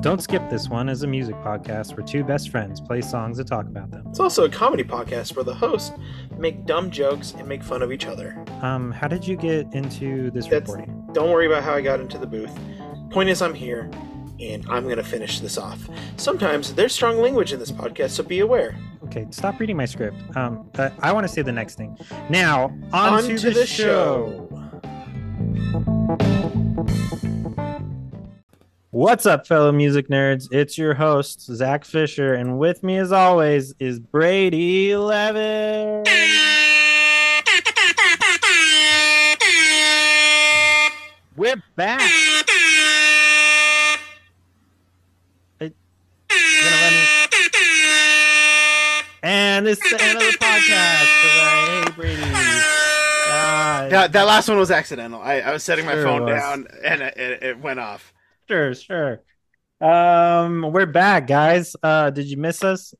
Don't Skip This One is a music podcast where two best friends play songs and talk about them. It's also a comedy podcast where the hosts make dumb jokes and make fun of each other. Um, how did you get into this That's- recording? Don't worry about how I got into the booth. Point is, I'm here, and I'm going to finish this off. Sometimes there's strong language in this podcast, so be aware. Okay, stop reading my script. Um, uh, I want to say the next thing. Now, on, On to, to the, the show. What's up, fellow music nerds? It's your host, Zack Fisher, and with me, as always, is Brady Levin. We're back. Hey, And it's the end of the podcast. hate Brady. God. That, that last one was accidental. I, I was setting my Sure phone was. down and it, it, it went off. Sure, sure. Um, we're back, guys. Uh, did you miss us?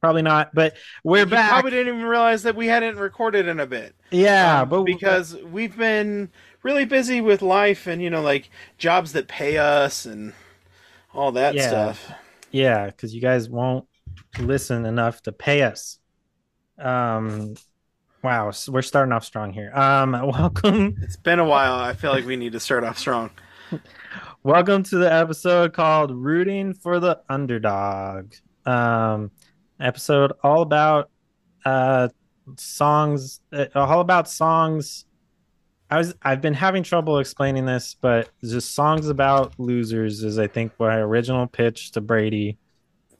Probably not, but we're You back. Probably didn't even realize that we hadn't recorded in a bit. yeah, Um, but because we've been really busy with life and you know like jobs that pay us and all that Yeah. stuff. yeah, because you guys won't listen enough to pay us. Um, wow, so we're starting off strong here. Um, welcome, It's been a while. I feel like we need to start off strong. welcome to the episode called "Rooting for the Underdog." Um, episode all about uh songs, uh, all about songs. I was I've been having trouble explaining this, but just songs about losers is I think my original pitch to Brady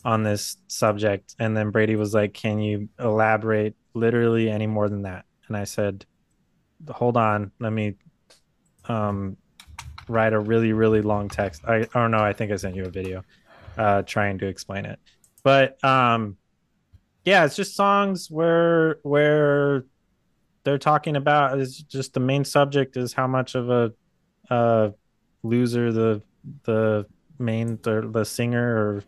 on this subject, and then Brady was like, "Can you elaborate literally any more than that?" And I said, "Hold on, let me um write a really really long text." I, I don't know. I think I sent you a video uh trying to explain it, but um yeah, it's just songs where where they're talking about is just the main subject is how much of a uh loser the the main the, the singer or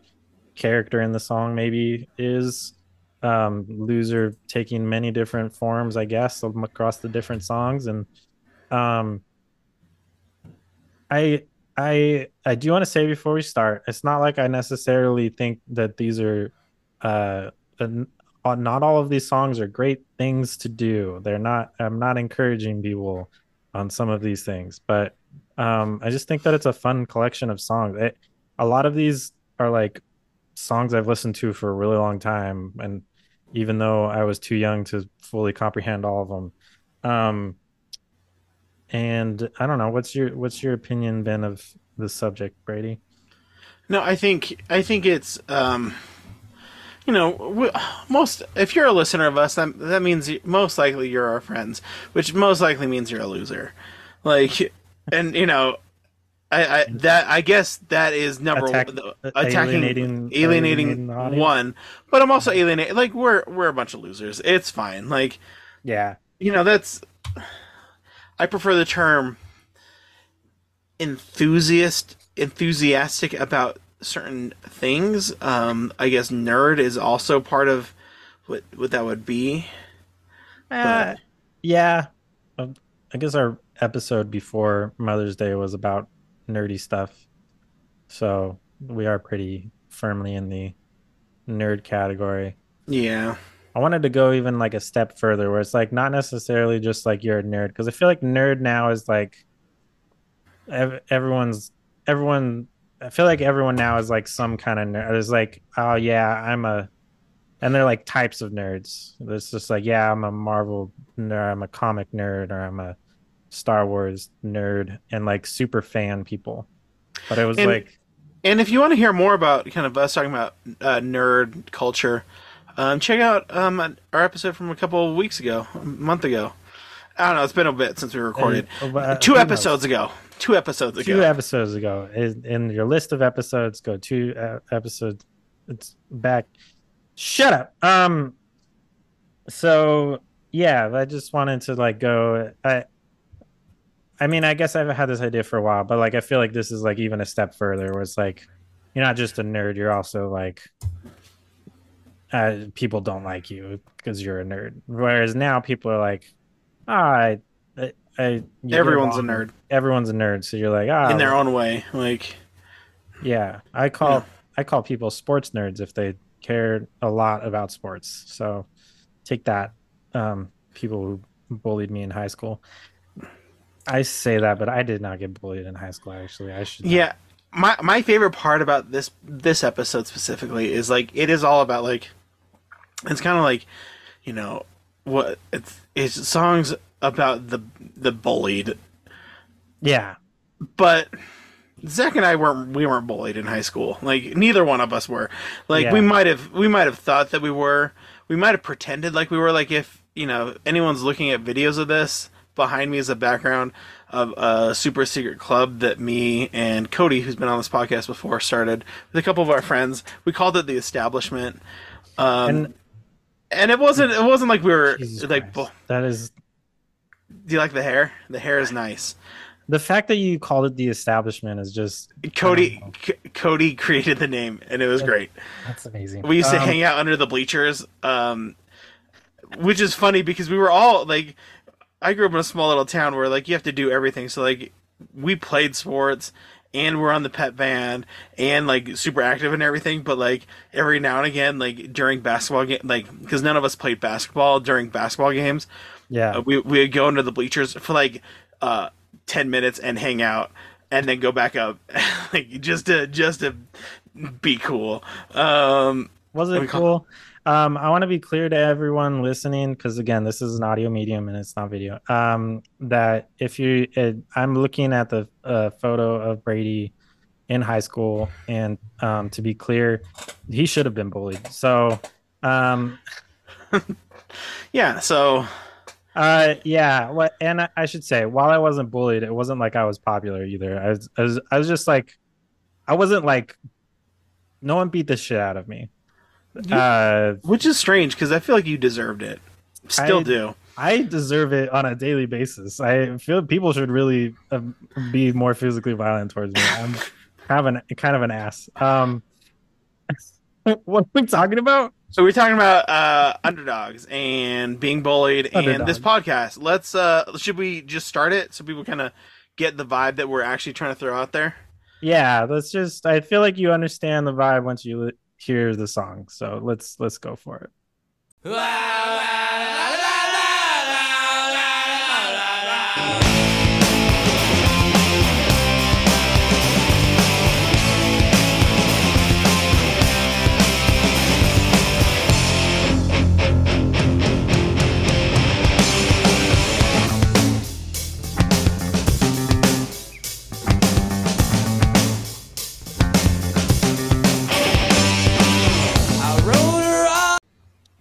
character in the song maybe is um loser taking many different forms i guess across the different songs and um i i i do want to say before we start it's not like i necessarily think that these are uh uh, not all of these songs are great things to do. They're not. I'm not encouraging people on some of these things, but um, I just think that it's a fun collection of songs. It, a lot of these are like songs I've listened to for a really long time, and even though I was too young to fully comprehend all of them, um, and I don't know. What's your What's your opinion been of the subject, Brady? No, I think I think it's um, you know most if you're a listener of us, that that means you, most likely you're our friends, which most likely means you're a loser. Like, and you know, I, I that I guess that is number Attack- one, attacking alienating- alienating, alienating one, but I'm also alienating. Like we're we're a bunch of losers. It's fine. Like Yeah, you know that's I prefer the term enthusiast enthusiastic about certain things. Um, I guess nerd is also part of what what that would be. Uh, yeah. Um, I guess our episode before Mother's Day was about nerdy stuff. So we are pretty firmly in the nerd category. Yeah. I wanted to go even like a step further where it's like not necessarily just like you're a nerd because I feel like nerd now is like ev- everyone's everyone I feel like everyone now is like some kind of nerd. It's like, oh yeah, I'm a and they're like types of nerds. It's just like, yeah, I'm a Marvel nerd, I'm a comic nerd, or I'm a Star Wars nerd, and like super fan people. But it was And- like, And if you want to hear more about kind of us talking about uh, nerd culture, um, check out um, our episode from a couple of weeks ago, a month ago. I don't know. It's been a bit since we recorded. uh, Two who knows? episodes ago. Two episodes ago. two episodes ago in, in your list of episodes go two uh, episodes it's back shut up um so yeah i just wanted to like go i i mean i guess i've had this idea for a while but like i feel like this is like even a step further where it's like you're not just a nerd you're also like uh, people don't like you because you're a nerd whereas now people are like ah, I, I, I Everyone's a nerd everyone's a nerd so you're like ah in their own way. Like, Yeah, I call yeah. I call people sports nerds if they care a lot about sports. So take that, um, people who bullied me in high school. I say that, but I did not get bullied in high school. Actually, I should. Not. Yeah, my my favorite part about this this episode specifically is like it is all about like it's kind of like you know what it's it's songs about the the bullied. Yeah, but Zack and I weren't we weren't bullied in high school. Like neither one of us were. Like yeah. we might have we might have thought that we were. We might have pretended like we were. Like if you know anyone's looking at videos of this behind me is a background of a super secret club that me and Cody, who's been on this podcast before, started with a couple of our friends. We called it the Establishment. Um, and, and it wasn't it wasn't like we were Jesus like Christ. that is. Do you like the hair? The hair is nice. The fact that you called it the establishment is just Cody. C- Cody created the name, and it was great. That's amazing. We used um, to hang out under the bleachers, um, which is funny because we were all like, I grew up in a small little town where like you have to do everything. So like we played sports and we're on the pet band and like super active and everything but like every now and again like during basketball game like because none of us played basketball during basketball games. Yeah. Uh, we, we would go into the bleachers for like uh 10 minutes and hang out and then go back up like just to just to be cool. Um was it cool um, I want to be clear to everyone listening because again, this is an audio medium and it's not video. Um, that if you, uh, I'm looking at the uh, photo of Brady in high school, and um, to be clear, he should have been bullied. So, um, yeah. So, uh, yeah. What? And I, I, should say, while I wasn't bullied, it wasn't like I was popular either. I was, I was, I was just like, I wasn't like, no one beat the shit out of me. Uh, which is strange because I feel like you deserved it. Still I, do. I deserve it on a daily basis. I feel people should really uh, be more physically violent towards me. I'm kind an kind of an ass. Um, what are we talking about? So we're talking about uh, underdogs and being bullied Underdog. and this podcast. Let's uh, should we just start it so people kind of get the vibe that we're actually trying to throw out there? Yeah, let's just. I feel like you understand the vibe once you hear the song. So let's let's go for it.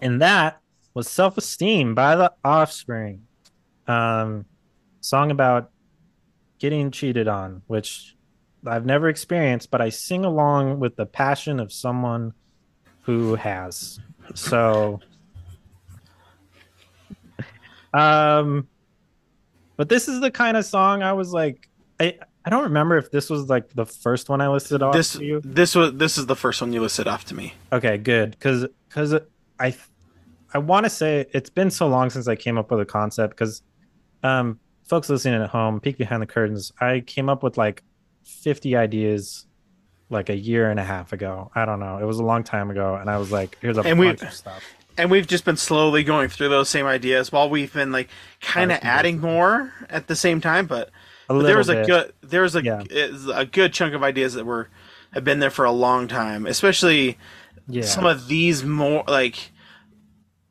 And that was Self Esteem by the Offspring. Um, song about getting cheated on, which I've never experienced, but I sing along with the passion of someone who has. So, um, but this is the kind of song I was like, I I don't remember if this was like the first one I listed off this, to you. This was this is the first one you listed off to me. Okay, good, because because I I want to say it's been so long since I came up with a concept because um, folks listening at home, peek behind the curtains. I came up with like 50 ideas like a year and a half ago. I don't know. It was a long time ago, and I was like, "Here's a and bunch of stuff." And we've just been slowly going through those same ideas while we've been like kind of adding more at the same time. But, but there was bit. a good there was a yeah. a good chunk of ideas that were have been there for a long time, especially yeah. some of these more like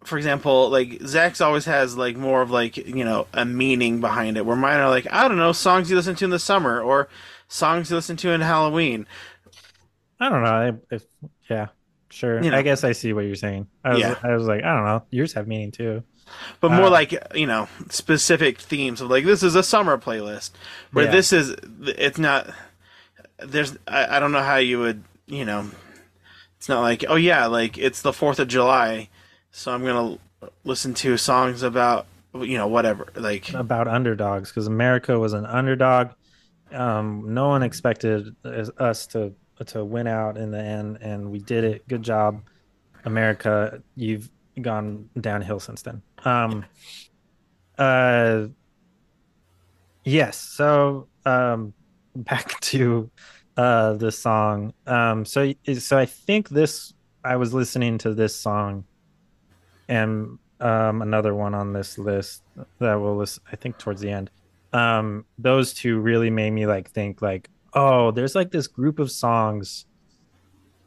for example, like Zack's always has like more of like you know a meaning behind it. Where mine are like I don't know songs you listen to in the summer or songs you listen to in Halloween. I don't know. If, yeah, sure. You know, I guess I see what you're saying. I was, yeah. I was like, I don't know. Yours have meaning too. But more uh, like you know specific themes of like this is a summer playlist where yeah. this is it's not. There's I, I don't know how you would you know. It's not like oh yeah like it's the Fourth of July so I'm gonna listen to songs about you know whatever like about underdogs because America was an underdog. Um, no one expected us to to win out in the end, and we did it. Good job, America. You've gone downhill since then. Um, uh, yes. So um, back to uh this song. Um so so I think this I was listening to this song and um another one on this list that will list I think towards the end. Um those two really made me like think like, oh, there's like this group of songs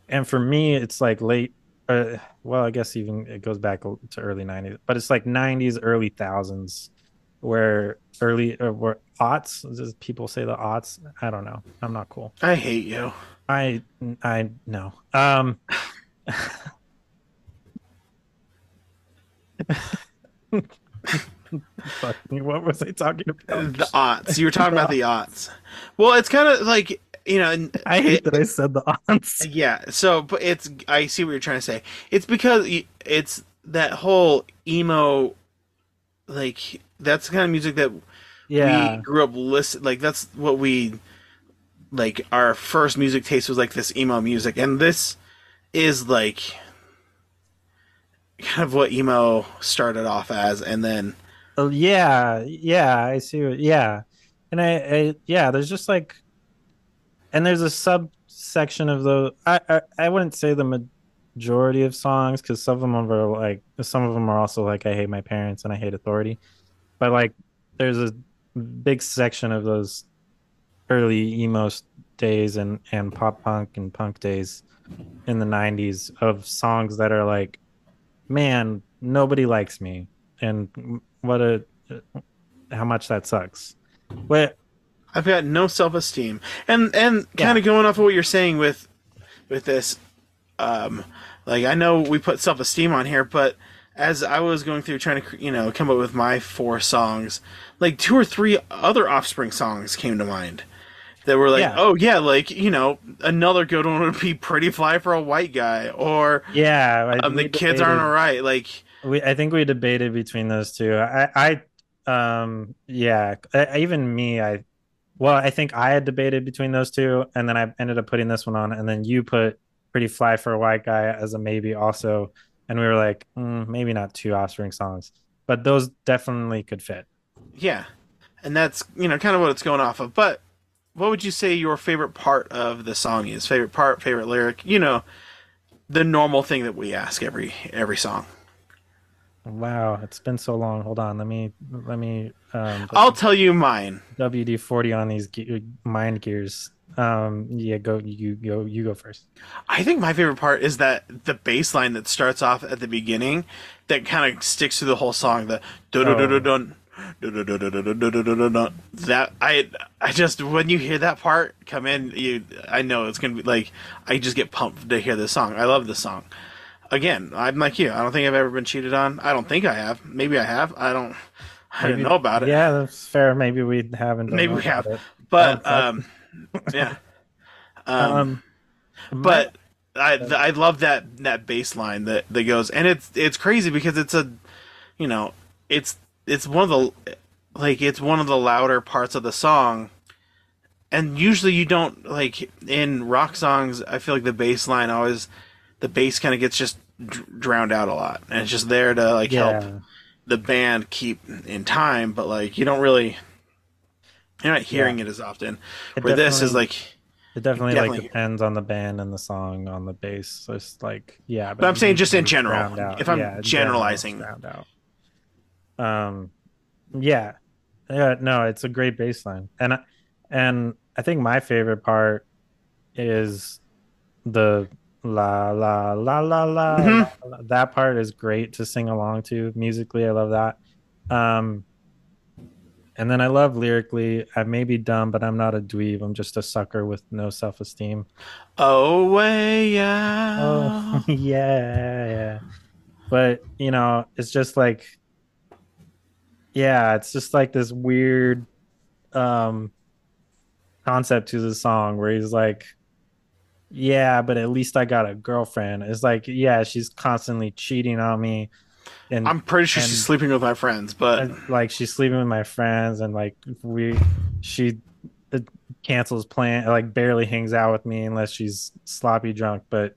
and for me it's like late uh, well, I guess even it goes back to early 90s, but it's like 90s early thousands where early or where aughts does people say the aughts i don't know i'm not cool I hate you. i i know um what was i talking about The aughts. You were talking about the aughts. Well, it's kind of like you know. i hate it- that i said the aunts Yeah. So, but it's. I see what you're trying to say. It's because it's that whole emo, like that's the kind of music that yeah. we grew up listen. Like that's what we, like our first music taste was like this emo music, and this is like kind of what emo started off as, and then Oh, yeah. Yeah i see what yeah. And I, I yeah there's just like and there's a subsection of the i i, I wouldn't say the majority of songs because some of them are like some of them are also like i hate my parents and i hate authority. But like there's a big section of those early emo days and and pop punk and punk days in the 90s of songs that are like man nobody likes me. And what a how much that sucks. But I've got no self esteem, and and Yeah. kind of going off of what you're saying with with this, um, like I know we put self esteem on here, but as I was going through trying to you know come up with my four songs, like two or three other Offspring songs came to mind that were like, Yeah. oh yeah, like you know another good one would be "Pretty Fly for a White Guy" or yeah I- um, "The Kids debated- Aren't Alright." Like we i think we debated between those two i i um yeah I, even me i well i think i had debated between those two and then i ended up putting this one on and then you put pretty fly for a white guy as a maybe also and we were like mm, maybe not two offspring songs but those definitely could fit yeah, and that's you know kind of what it's going off of. But what would you say your favorite part of the song is? Favorite part, favorite lyric? You know, the normal thing that we ask every every song. wow it's been so long hold on let me let me um I'll tell you mine. wd 40 on these ge- mind gears um yeah go you go you go first I think my favorite part is that the bass line that starts off at the beginning that kind of sticks through the whole song. The dun. That I I just when you hear that part come in, you I know it's gonna be like I just get pumped to hear this song. I love this song. Again, I'm like you. I don't think I've ever been cheated on. I don't think I have. Maybe I have. I don't. I didn't know about it. Yeah, that's fair. Maybe we haven't. Maybe we have. it. But Oh, um, yeah. Um, Um, but I I love that that bass line that that goes, and it's it's crazy because it's a, you know, it's it's one of the like it's one of the louder parts of the song, and usually you don't like in rock songs. I feel like the bass line always the bass kind of gets just dr- drowned out a lot, and it's just there to like help the band keep in time, but like you don't really you're not hearing it as often. It Where this is like it definitely, definitely- like depends on the band and the song on the bass. So it's like yeah, But I'm saying just in general, if I'm Yeah, in general, it's generalizing. out. Um, yeah, yeah, no, it's a great bass line, and I- and I think my favorite part is the la la la la la, Mhm. la, la. that part is great to sing along to musically i love that um and then i love lyrically i may be dumb but i'm not a dweeb i'm just a sucker with no self-esteem. Oh way out. oh yeah yeah. But you know it's just like yeah it's just like this weird um concept to the song where he's like yeah but at least i got a girlfriend. It's like yeah she's constantly cheating on me and I'm pretty sure and- she's sleeping with my friends, but and, like she's sleeping with my friends and like we she cancels plan like barely hangs out with me unless she's sloppy drunk but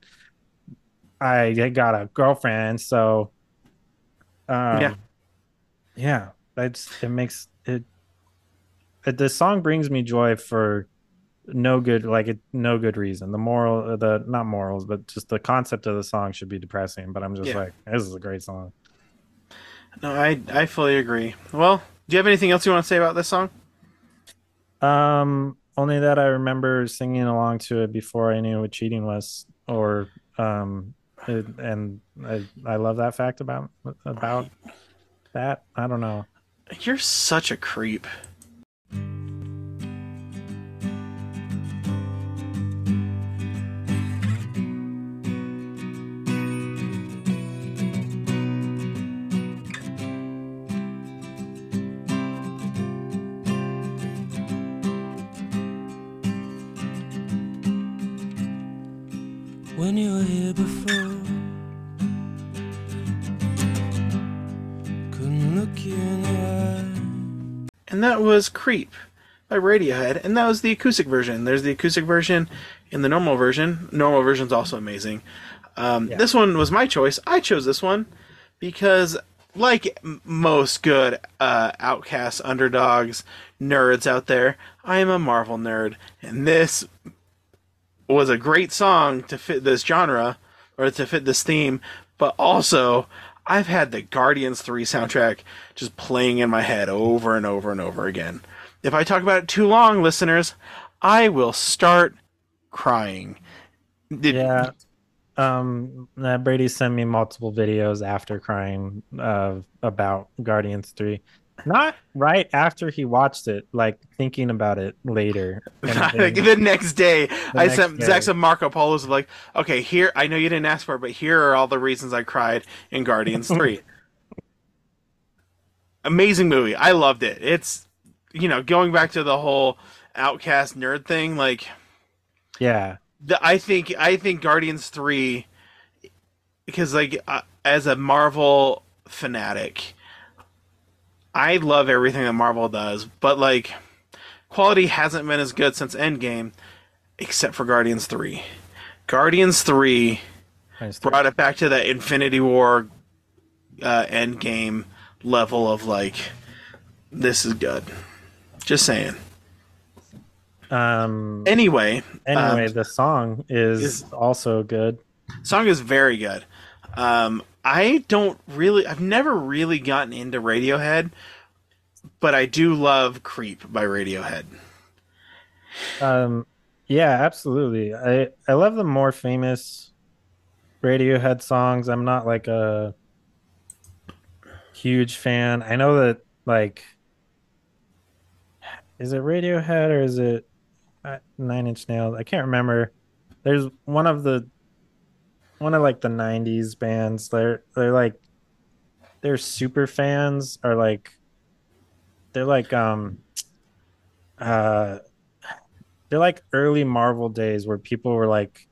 i got a girlfriend so um Yeah. yeah that's it makes it, it the song brings me joy for no good like it no good reason the moral the not morals but just the concept of the song should be depressing but i'm just Yeah. like this is a great song No, I I fully agree. Well, do you have anything else you want to say about this song? um only that i remember singing along to it before i knew what cheating was or um it, and i i love that fact about about that i don't know You're such a creep. Was Creep by Radiohead, and that was the acoustic version. There's the acoustic version and the normal version. Normal version's also amazing. Um, Yeah. This one was my choice. I chose this one because, like most good uh, outcasts, underdogs, nerds out there, I am a Marvel nerd, and this was a great song to fit this genre or to fit this theme, but also I've had the Guardians 3 soundtrack just playing in my head over and over and over again. If I talk about it too long, listeners, I will start crying. Did- yeah um brady sent me multiple videos after crying uh, about guardians 3 not right after he watched it like thinking about it later like the next day, I next sent day. Zack some Marco Polos of like, okay, here I know you didn't ask for it, but here are all the reasons I cried in Guardians Three. Amazing movie. I loved it. It's you know going back to the whole outcast nerd thing. Like yeah the, I think I think Guardians Three because like uh, as a Marvel fanatic, I love everything that Marvel does, but like quality hasn't been as good since Endgame, except for Guardians Three. Guardians Three Guardians 3. brought it back to that Infinity War uh, Endgame level of like, this is good. Just saying. um Anyway, anyway um, the song is, is- also good song is very good. Um, I don't really, I've never really gotten into Radiohead, but I do love "Creep" by Radiohead. Um, yeah, absolutely. I I love the more famous Radiohead songs. I'm not like a huge fan. I know that like is it Radiohead or is it uh, Nine Inch Nails? I can't remember. There's one of the one of like the 90s bands. They're they're like they're super fans are like they're like um uh they're like early Marvel days where people were like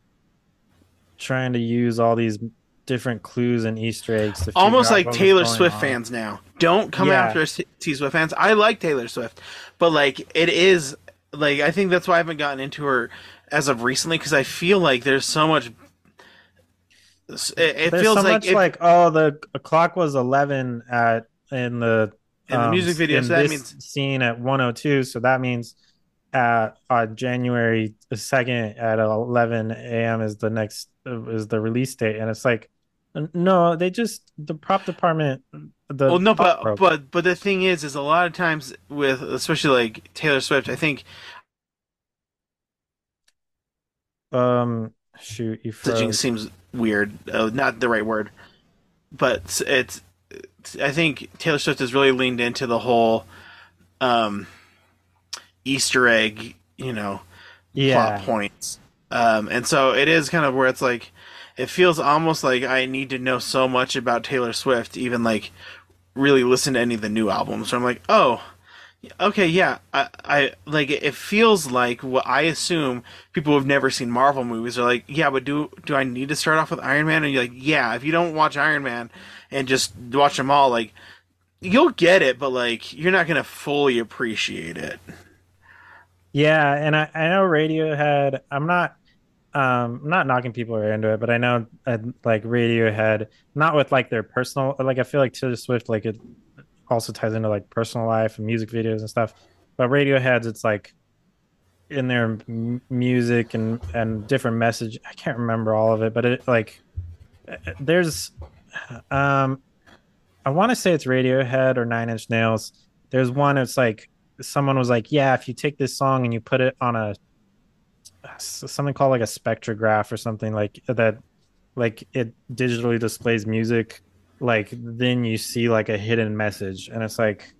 trying to use all these different clues and Easter eggs to Almost like Taylor Swift on. fans now. Don't come Yeah. after us, T Swift fans. I like Taylor Swift, but like it is like I think that's why I haven't gotten into her as of recently because I feel like there's so much. It, it feels so like much if- like oh the clock was 11 at in the in the um, music video. in So that this means scene at 102 so that means at on January 2nd at 11 a.m. is the next is the release date and it's like no they just the prop department the well, no, but broke. but but the thing is, is a lot of times with especially like Taylor Swift, I think um shoot you froze. seems weird. Uh, not the right word, but it's, it's. I think Taylor Swift has really leaned into the whole um, Easter egg, you know, yeah plot points, um, and so it is kind of where it's like it feels almost like I need to know so much about Taylor Swift, even like really listen to any of the new albums. So I'm like, oh. Okay, yeah, I, I like it. Feels like what I assume people who've never seen Marvel movies are like. Yeah, but do do I need to start off with Iron Man? And you're like, yeah. If you don't watch Iron Man and just watch them all, like you'll get it, but like you're not gonna fully appreciate it. Yeah, and I, I know Radiohead. I'm not um I'm not knocking people who are into it, but I know uh, like Radiohead, not with like their personal like I feel like Taylor Swift like it also ties into like personal life and music videos and stuff. But Radiohead's it's like in their m- music and and different message. I can't remember all of it, but it like uh, there's um I want to say it's Radiohead or Nine Inch Nails. There's one it's like someone was like, "Yeah, if you take this song and you put it on a something called like a spectrograph or something like that like it digitally displays music like then you see like a hidden message and it's like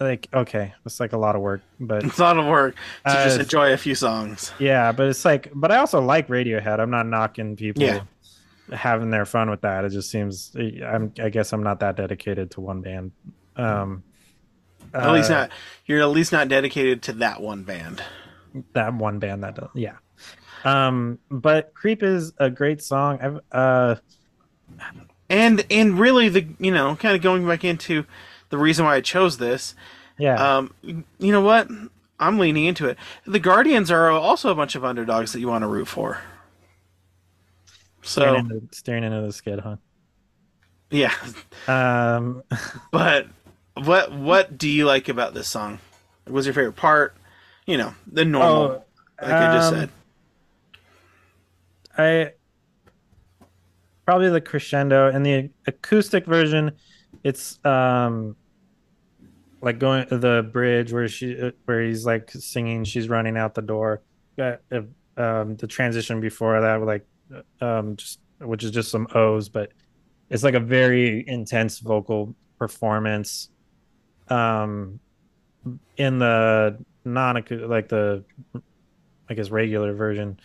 like okay it's like a lot of work but It's a lot of work to just Uh, enjoy a few songs. yeah but it's like but i also like radiohead i'm not knocking people Yeah. having their fun with that it just seems i'm i guess i'm not that dedicated to one band um At least uh, not you're at least not dedicated to that one band. that one band that does yeah um but creep is a great song i've uh And and really the you know, kind of going back into the reason why I chose this. yeah Um you know what? I'm leaning into it. The Guardians are also a bunch of underdogs that you want to root for. So staring, into, staring into the skid huh yeah, um but what what do you like about this song? What was your favorite part? You know, the normal, like I just um, said. I probably the crescendo and the acoustic version. It's um like going the bridge where she where he's like singing. She's running out the door. Uh, um the transition before that, like um just which is just some O's, but it's like a very intense vocal performance. Um, in the non like the I guess regular version.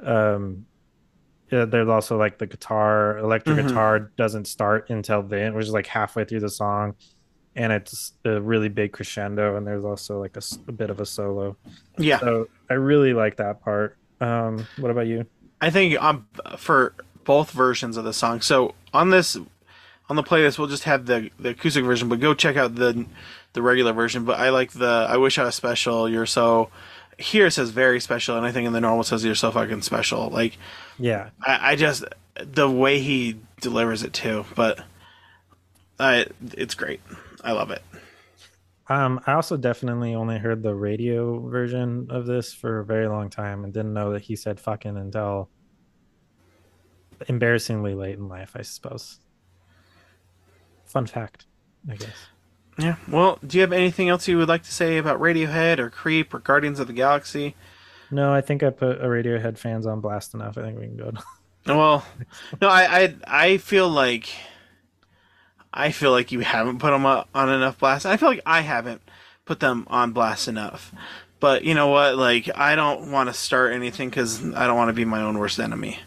Um, yeah, there's also like the guitar, electric Mhm. guitar doesn't start until the end, which is like halfway through the song, and it's a really big crescendo, and there's also like a bit of a solo. Yeah, So I really like that part. Um, what about you? I think um for both versions of the song. So on this on the playlist, we'll just have the the acoustic version, but go check out the the regular version. But I like the I wish I was special. You're so here it says very special, and I think in the normal says you're so fucking special. Like Yeah, I, I just the way he delivers it too, but I it's great. I love it. Um, I also definitely only heard the radio version of this for a very long time and didn't know that he said fucking until embarrassingly late in life, I suppose. Fun fact, I guess. Yeah. Well, do you have anything else you would like to say about Radiohead or Creep or Guardians of the Galaxy? No, I think I put a Radiohead fans on blast enough. I think we can go. Well, no, I, I, I feel like, I feel like you haven't put them on enough blast. I feel like I haven't put them on blast enough. But you know what? Like, I don't want to start anything because I don't want to be my own worst enemy.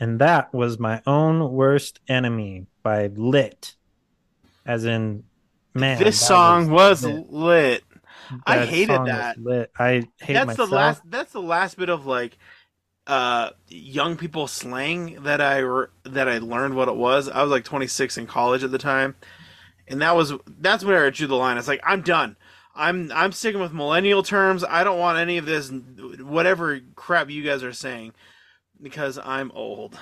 And that was my own worst enemy by Lit, as in man. this song was lit. lit. I hated that. Lit. I hate that's myself. the last that's the last bit of like uh young people slang that i re- that i learned what it was i was like 26 in college at the time and that was that's where i drew the line it's like i'm done i'm i'm sticking with millennial terms i don't want any of this whatever crap you guys are saying because i'm old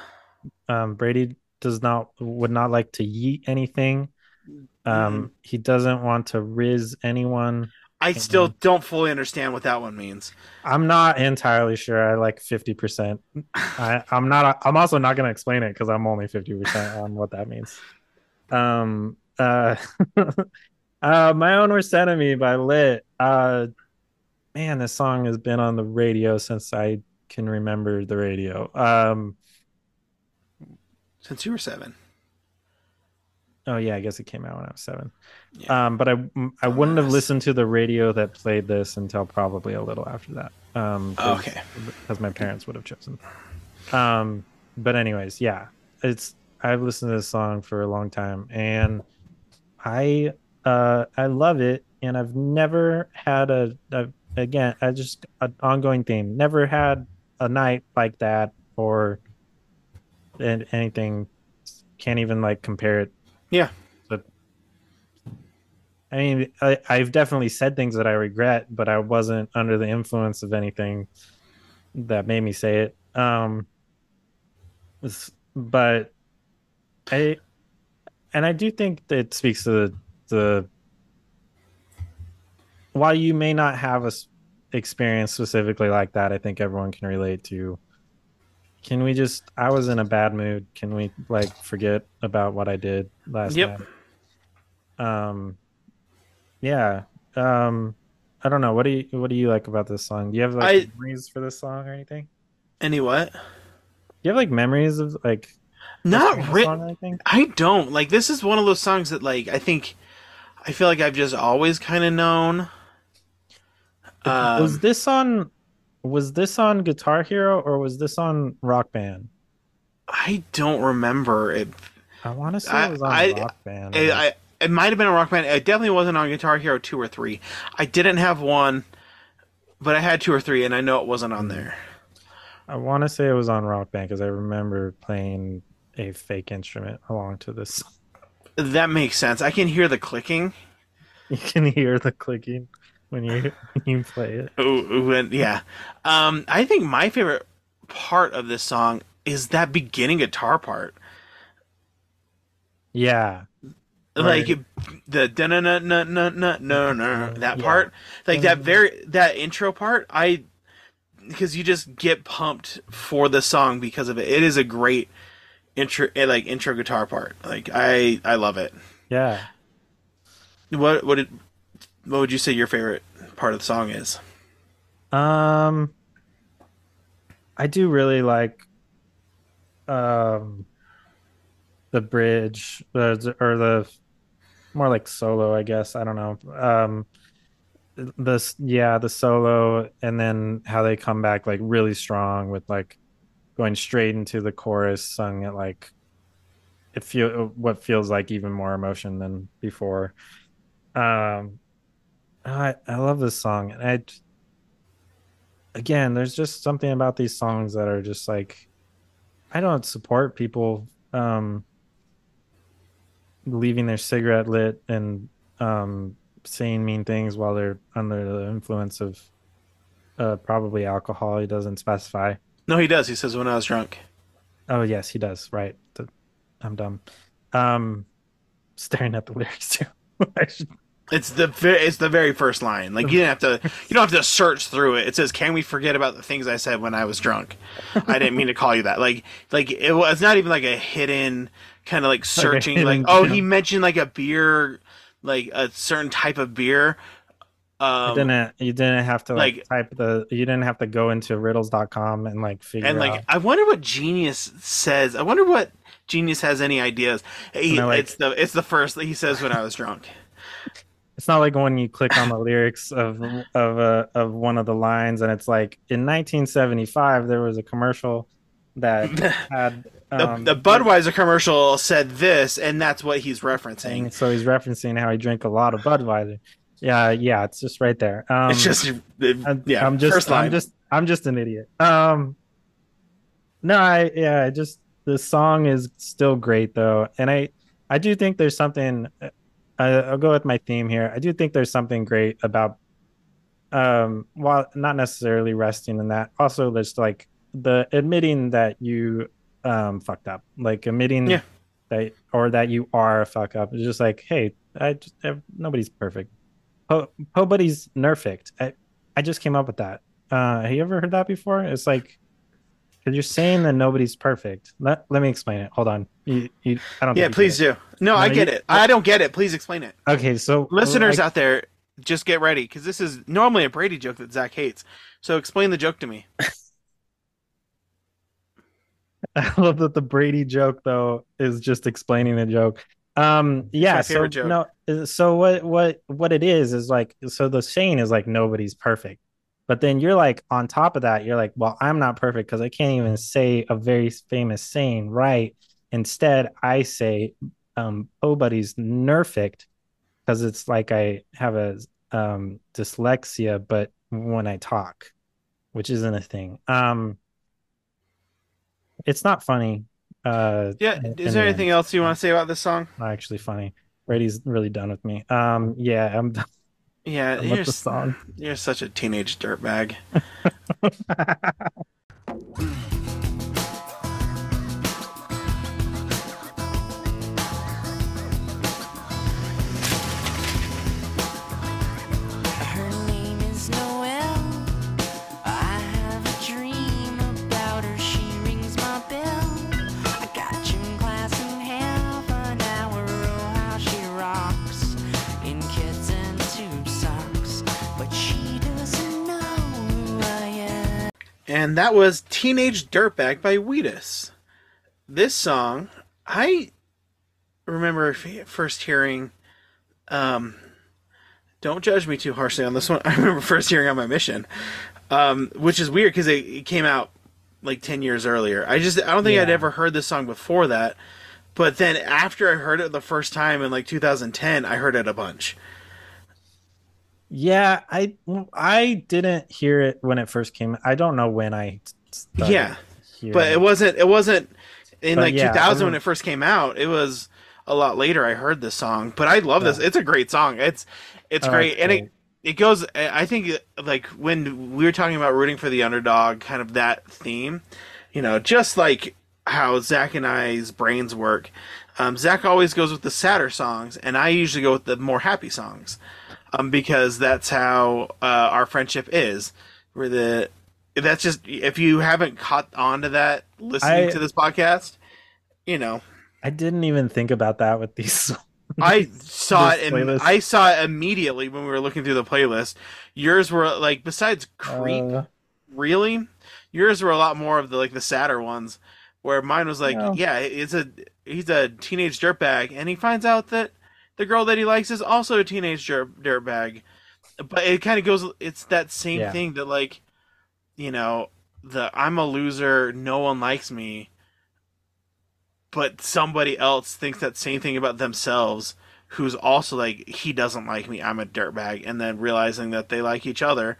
um, Brady does not would not like to yeet anything. Mm-hmm. Um, he doesn't want to riz anyone. i still don't fully understand what that one means I'm not entirely sure. I like fifty percent. I I'm not. I'm also not going to explain it because I'm only fifty percent on what that means. Um. Uh. uh. My own worst enemy by Lit. Uh. Man, this song has been on the radio since I can remember the radio. Um. since you were seven Oh yeah, I guess it came out when I was seven. Yeah. Um, but I I wouldn't have listened to the radio that played this until probably a little after that. Um, 'cause- okay because my parents would have chosen. Um, but anyways, yeah, it's I've listened to this song for a long time, and I uh I love it, and I've never had a I've again, I just an ongoing theme. Never had a night like that or an- anything. Can't even like compare it. Yeah. But I mean, I, I've definitely said things that I regret, but I wasn't under the influence of anything that made me say it. Um, but I, and I do think that it speaks to the, the while you may not have a experience specifically like that, I think everyone can relate to. Can we just? I was in a bad mood. Can we like forget about what I did last Yep. night? Um, yeah. Um, I don't know. What do you What do you like about this song? Do you have like I- memories for this song or anything? Any what? Do you have like memories of like Not written. song or anything? I don't like. This is one of those songs that like I think I feel like I've just always kind of known. Um, was this on? Was this on Guitar Hero or was this on Rock Band? I don't remember it. I want to say it was on I- Rock Band. It, I, it might have been a rock band. It definitely wasn't on Guitar Hero two or three. I didn't have one, but I had two or three, and I know it wasn't on there. I want to say it was on Rock Band because I remember playing a fake instrument along to this. That makes sense. I can hear the clicking. You can hear the clicking when you when you play it. Ooh, yeah. Um, I think my favorite part of this song is that beginning guitar part. Yeah, like Right. the da na na na na na no no that Yeah. part like that very that intro part i because you just get pumped for the song because of it it is a great intro eh, like intro guitar part like i i love it yeah. what what did what would you say your favorite part of the song is Um, I do really like um the bridge uh, or the more like solo, I guess. I don't know. Um, this yeah, the solo, and then how they come back like really strong with like going straight into the chorus, sung at like it feel what feels like even more emotion than before. Um, I I love this song, and I again, there's just something about these songs that are just like I don't support people um leaving their cigarette lit and um saying mean things while they're under the influence of uh probably alcohol he doesn't specify. No he does. He says when i was drunk. Oh yes he does. Right. I'm dumb. Um staring at the lyrics too. I should- it's the it's the very first line. Like you didn't have to you don't have to search through it. It says can we forget about the things i said when i was drunk? I didn't mean to call you that. Like like it was not even like a hidden kind of like searching like, hidden oh gem. he mentioned like a beer like a certain type of beer. You um didn't you didn't have to like, like- type the you didn't have to go into riddles.com and like figure and like out. I wonder what genius says. I wonder what genius has any ideas. He, like- it's the it's the first that he says when i was drunk It's not like when you click on the lyrics of of uh, of one of the lines, and it's like in 1975 there was a commercial that had the, um, the budweiser commercial said this and that's what he's referencing so he's referencing how he drank a lot of Budweiser. Yeah, yeah, it's just right there. Um, it's just I'm, yeah I'm just first line I'm just I'm just an idiot. Um, no, I yeah, I just the song is still great though, and I I do think there's something. I, I'll go with my theme here. I do think there's something great about, um, while not necessarily resting in that. Also, there's like the admitting that you um fucked up, like admitting Yeah. that or that you are a fuck up. It's just like, hey, I just nobody's perfect. Po- Nobody's nerfect. I, I just came up with that. Uh, have you ever heard that before? It's like, because you're saying that nobody's perfect. Let, let me explain it. Hold on. You, you, I don't. yeah please do no, i get you- it i don't get it please explain it. Okay, so listeners like, out there just get ready because this is normally a brady joke that zack hates so explain the joke to me I love that the Brady joke though is just explaining the joke. Um, yeah. So joke. no. So what what what it is is like so the saying is like nobody's perfect, but then you're like on top of that you're like, well, I'm not perfect because I can't even say a very famous saying right. Instead, I say, um, buddy's nerfect because it's like I have a um dyslexia, but when I talk, which isn't a thing. Um, it's not funny. Uh, Yeah. Is there anything else you want to say about this song? Not actually funny. Brady's really done with me. Um, yeah, I'm done Yeah, you're, the song. you're such a teenage dirtbag. And that was Teenage Dirtbag by Wheatus. This song, I remember first hearing. Um, don't judge me too harshly on this one. I remember first hearing on my mission, um, which is weird because it, it came out like 10 years earlier. I just, I don't think I'd ever heard this song before that. But then after I heard it the first time in like 2010, I heard it a bunch. Yeah, I I didn't hear it when it first came. I don't know when I Yeah. but it wasn't it wasn't in But like yeah, 2000 when I'm- it first came out it was a lot later i heard this song but i love this it's a great song it's it's Oh, great and it it goes i think like when we were talking about rooting for the underdog kind of that theme you know just like how zack and i's brains work um, zack always goes with the sadder songs and i usually go with the more happy songs um, because that's how uh, our friendship is where the that's just if you haven't caught on to that listening I- to this podcast you know I didn't even think about that with these. i saw it and i saw it immediately when we were looking through the playlist yours were like besides creep Uh, really yours were a lot more of the like the sadder ones where mine was like No. yeah it's a he's a teenage dirtbag and he finds out that the girl that he likes is also a teenage dirt dirtbag but it kind of goes it's that same Yeah. thing that like you know the i'm a loser no one likes me but somebody else thinks that same thing about themselves who's also like he doesn't like me i'm a dirtbag and then realizing that they like each other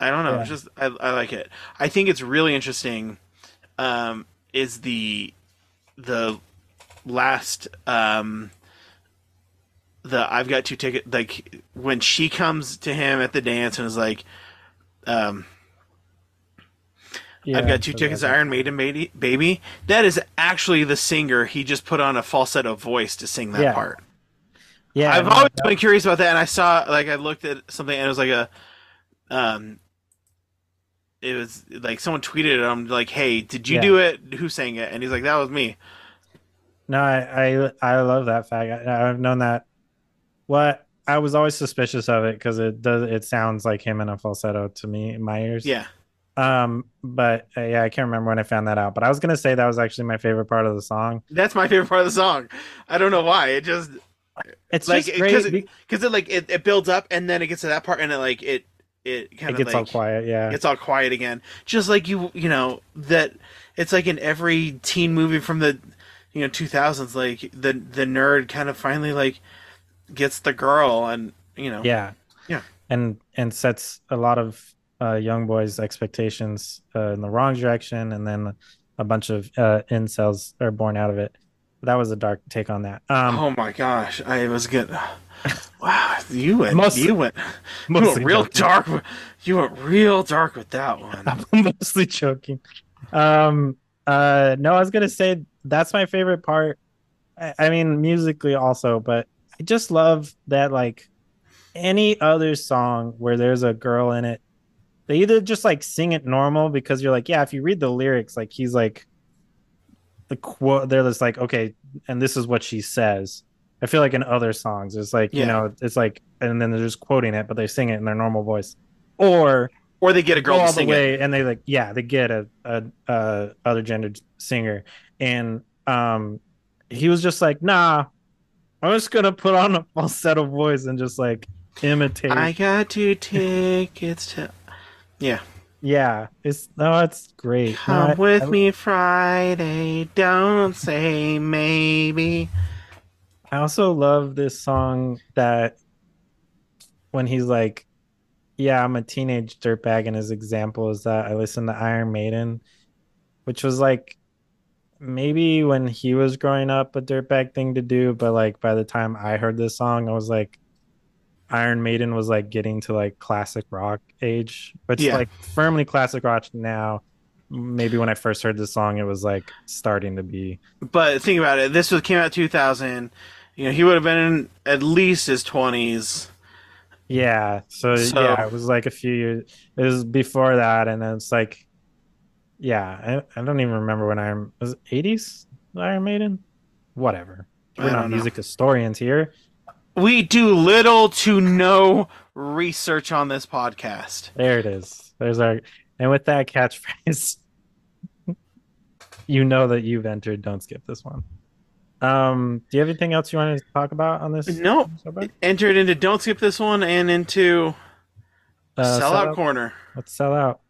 i don't know Yeah. it's just I, I like it i think it's really interesting um is the the last um the i've got two tickets like when she comes to him at the dance and is like um yeah, I've got two tickets to Iron Maiden baby, baby. That is actually the singer. He just put on a falsetto voice to sing that Yeah. part. Yeah, I've always that- been curious about that, and I saw like I looked at something and it was like a, um, it was like someone tweeted it. I'm like, hey, did you Yeah. do it? Who sang it? And he's like, that was me. No, I, I I love that fact. I, I've known that. What I was always suspicious of it because it does it sounds like him in a falsetto to me in my ears. Yeah, Um, but uh, yeah, I can't remember when I found that out. But I was gonna say that was actually my favorite part of the song. that's my favorite part of the song. I don't know why. It just It's like because it, because it like it, it builds up and then it gets to that part and it like it it kind of gets like all quiet. Yeah, it's all quiet again just like you you know that it's like in every teen movie from the you know 2000s like the the nerd kind of finally like gets the girl and you know yeah, Yeah. and and sets a lot of uh, young boys' expectations uh, in the wrong direction, and then a bunch of uh, incels are born out of it. That was a dark take on that. Um, oh my gosh i was good wow you went Mostly- you went you went real joking. dark you went real dark with that one I'm mostly joking. Um, uh, no, I was gonna say that's my favorite part. I, I mean, musically also, but I just love that like any other song where there's a girl in it, they either just like sing it normal because you're like, yeah, if you read the lyrics, like he's like the quote, they're just like, okay, and this is what she says. I feel like in other songs, it's like you know, it's like, and then they're just quoting it, but they sing it in their normal voice, or or they get a girl all to the sing it. way and they like yeah they get a, a a other gendered singer. And um he was just like nah i'm just gonna put on a falsetto voice and just like imitate. I got two tickets to yeah. Yeah it's no it's great. No, come I- with I, me friday. Don't say maybe. I also love this song that when he's like yeah, I'm a teenage dirtbag, and his example is that I listened to Iron Maiden, which was like maybe when he was growing up a dirtbag thing to do, but like by the time I heard this song, I was like Iron Maiden was like getting to like classic rock age, which Yeah. like firmly classic rock now. Maybe when I first heard this song, it was like starting to be But think about it. This was came out 2000. You know, he would have been in at least his 20s. Yeah. So, So- yeah, it was like a few years. It was before that, and then it's like, yeah, I, I don't even remember when Iron was it 80s Iron Maiden. Whatever. We're not know. music historians here. We do little to no research on this podcast. There it is. There's our and with that catchphrase, you know that you've entered. Don't skip this one. Um, do you have anything else you want to talk about on this? No, bud? entered into don't skip this one and into Uh, sellout sellout- corner. Let's sell out.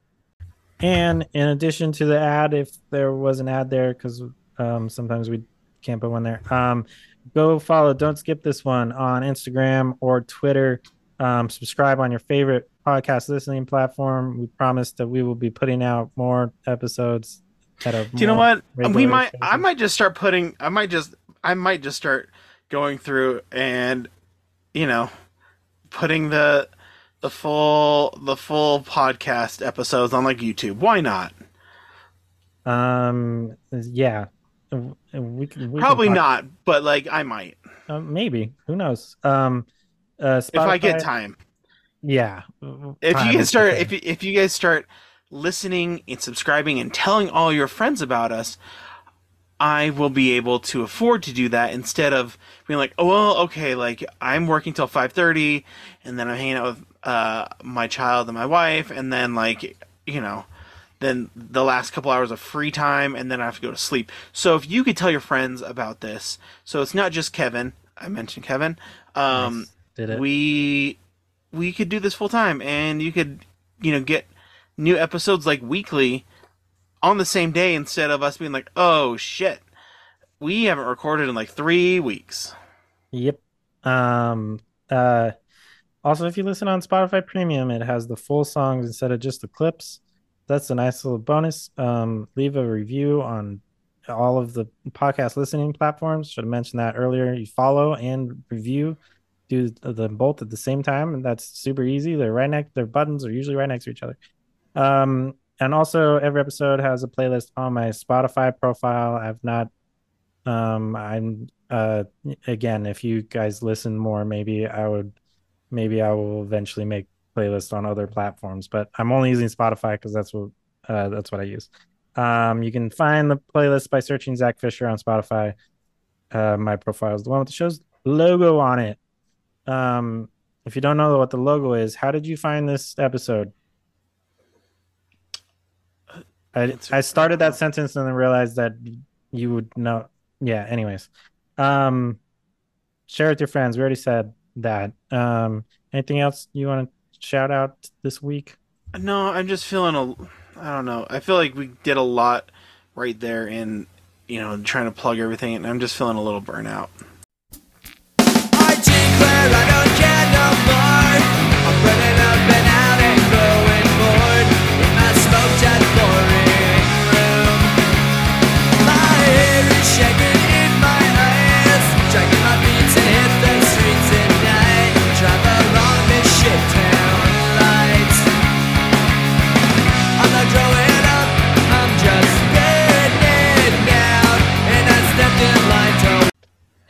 And in addition to the ad, if there was an ad there, because um, sometimes we can't put one there, um, go follow. Don't skip this one on Instagram or Twitter. Um, subscribe on your favorite podcast listening platform. We promise that we will be putting out more episodes. At a Do you know what? We might. I might just start putting. I might just. I might just start going through and, you know, putting the the full the full podcast episodes on like YouTube. Why not? Um, yeah, we, can- we Probably not, but like I might Uh, maybe. Who knows? Um, uh, if I get time. Yeah. If Time you guys start, if if you guys start listening and subscribing and telling all your friends about us, I will be able to afford to do that instead of being like, oh well, okay, like I'm working till five thirty, and then I'm hanging out with uh, my child and my wife, and then like you know, then the last couple hours of free time, and then I have to go to sleep. So if you could tell your friends about this, so it's not just Kevin. I mentioned Kevin. Um, Nice. Did it? we we could do this full time and you could you know get new episodes like weekly on the same day instead of us being like oh shit we haven't recorded in like three weeks Yep. Um, uh, also, if you listen on Spotify Premium, it has the full songs instead of just the clips. That's a nice little bonus. Um, leave a review on all of the podcast listening platforms. Should have mentioned that earlier. You follow and review, do the both at the same time, and that's super easy. They're right next. Their buttons are usually right next to each other. Um, and also every episode has a playlist on my Spotify profile. I've not um i'm uh again if you guys listen more maybe i would maybe i will eventually make playlists on other platforms but i'm only using spotify because that's what uh that's what i use. Um you can find the playlist by searching zack fisher on spotify. Uh my profile is the one with the show's logo on it. Um if you don't know what the logo is how did you find this episode I, I started that sentence and then realized that you would know. Yeah anyways. Um share with your friends. We already said that. Um anything else you want to shout out this week? No i'm just feeling a i don't know. I feel like we did a lot right there in you know trying to plug everything and i'm just feeling a little burnout. I declare I don't care no more. I'm burning up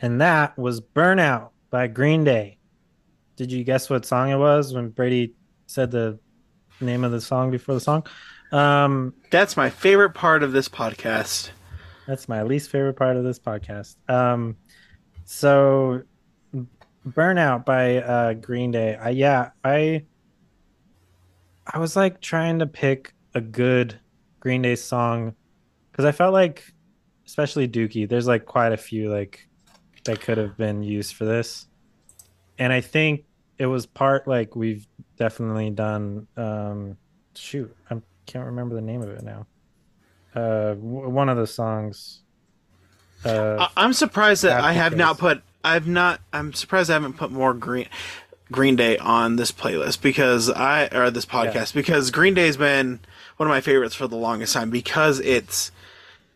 and that was burnout by green day did you guess what song it was when brady said the name of the song before the song um that's my favorite part of this podcast That's my least favorite part of this podcast. Um, so Burnout by uh Green Day. I yeah, I I was like trying to pick a good Green Day song because I felt like especially Dookie, there's like quite a few like that could have been used for this. And I think it was part like we've definitely done um shoot, I can't remember the name of it now. Uh w- one of the songs uh I- I'm surprised that I have not put. I've not. I'm surprised I haven't put more green. Green Day on this playlist because I or this podcast because Green Day's been one of my favorites for the longest time because it's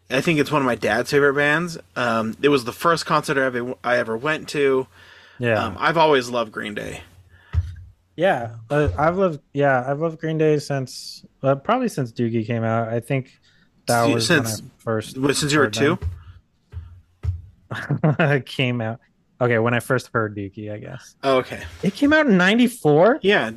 I think it's one of my dad's favorite bands. Um, it was the first concert I ever, I ever went to. Yeah. Um, I've always loved Green Day. Yeah, uh, I've loved. Yeah, I've loved Green Day since uh, probably since Dookie came out. I think that was since- first Since you were two, it came out. Okay, when I first heard Dookie, I guess oh, okay, it came out in '94. yeah,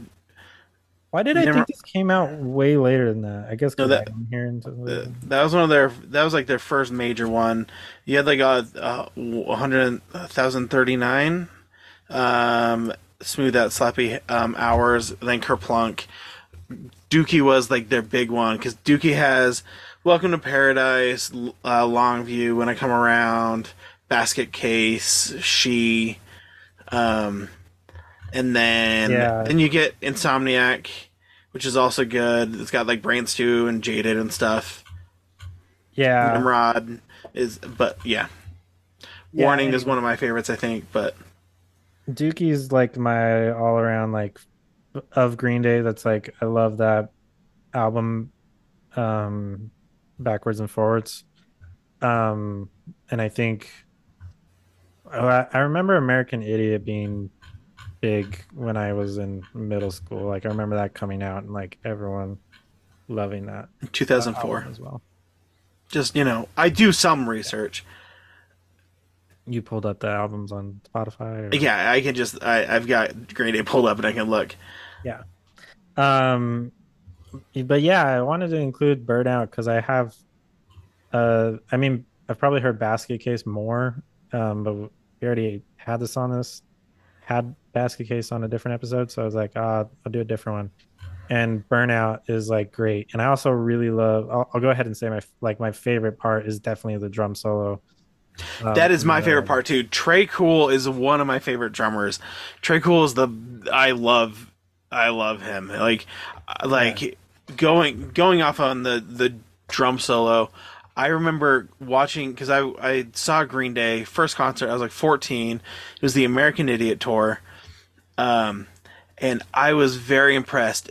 Why did I think this came out way later than that? I guess No, that-. Uh, that was one of their. That was like their first major one. You had like a, a hundred thousand thirty nine, um, smooth out slappy um, hours. Then Kerplunk, Dookie was like their big one because Dookie has Welcome to Paradise, uh, Longview, When I Come Around, Basket Case, She, um, and then Yeah. then you get Insomniac, which is also good. It's got like Brain Stew and Jaded and stuff. yeah, Nimrod is, but yeah. Yeah, Warning is one of my favorites, I think. But Dookie's like my all around like of Green Day. That's like I love that album, um, backwards and forwards. Um, and I think oh, I, I remember American Idiot being big when I was in middle school. Like I remember that coming out and like everyone loving that 2004, album as well. just you know, I do some research. You pulled up the albums on Spotify. Or... Yeah, I can just I, I've got Green Day pulled up and I can look. Yeah. Um, but yeah, I wanted to include Burnout because I have, uh, I mean, I've probably heard Basket Case more, um, but we already had this on this, had Basket Case on a different episode, so I was like, ah, I'll do a different one. And Burnout is like great, and I also really love. I'll, I'll go ahead and say my like my favorite part is definitely the drum solo. Um, That is my uh, favorite part too. Tré Cool is one of my favorite drummers. Tré Cool is the I love I love him. Like like going going off on the the drum solo. I remember watching because I I saw Green Day first concert. I was like 14. It was the American Idiot tour, um, and I was very impressed.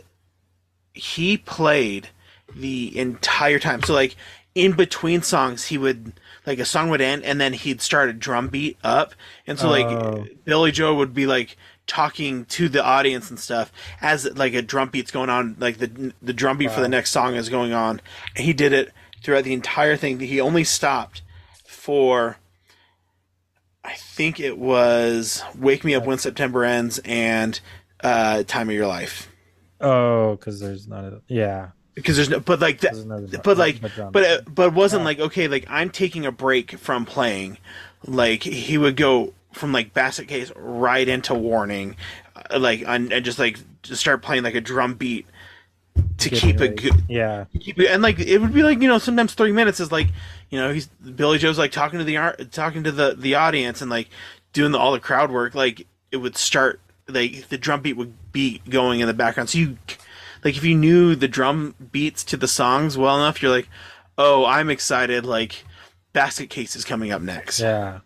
He played the entire time. So like in between songs, he would like a song would end and then he'd start a drum beat up, and so Oh. like Billie Joe would be like talking to the audience and stuff as like a drum beat's going on, like the the drum beat for the next song is going on. And he did it throughout the entire thing. He only stopped for I think it was "Wake Me Up When September Ends" and uh, "Time of Your Life." Oh, because there's not a yeah. Because there's no, but like that, drum- but like, but it, but it wasn't like okay, like I'm taking a break from playing. Like he would go from like Basket Case right into Warning, uh, like and, and just like just start playing like a drum beat to keep it good. yeah. Keep it, and like it would be like you know sometimes three minutes is like you know he's Billie Joe's like talking to the art talking to the the audience and like doing the, all the crowd work like it would start like the drum beat would be going in the background so you like if you knew the drum beats to the songs well enough you're like oh I'm excited like Basket Case is coming up next Yeah.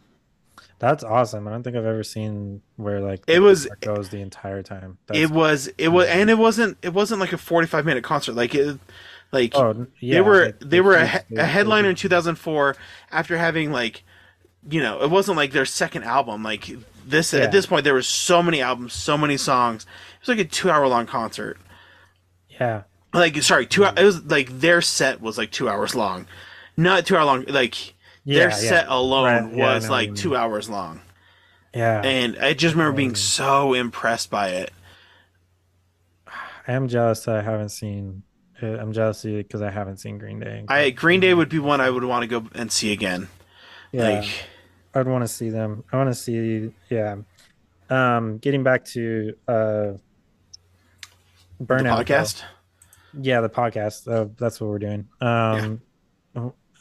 That's awesome. I don't think I've ever seen where like It was- goes the entire time. That's, it was it was and it wasn't it wasn't like a 45 minute concert like it like oh yeah, they were like, they were a, a headliner in 2004 after having like you know it wasn't like their second album like this Yeah. at this point there was so many albums so many songs it was like a two hour long concert Yeah. like sorry two hou- it was like their set was like two hours long not two hour long like Yeah, their yeah. set alone Right, was what like two hours long Yeah. and i just remember being so impressed by it I am jealous that I haven't seen uh, I'm jealous because I haven't seen Green Day. i green day would be one i would want to go and see again yeah. like I'd want to see them. I want to see yeah. Um getting back to uh the Burnout though. podcast Yeah, the podcast. Uh, that's what we're doing. Um,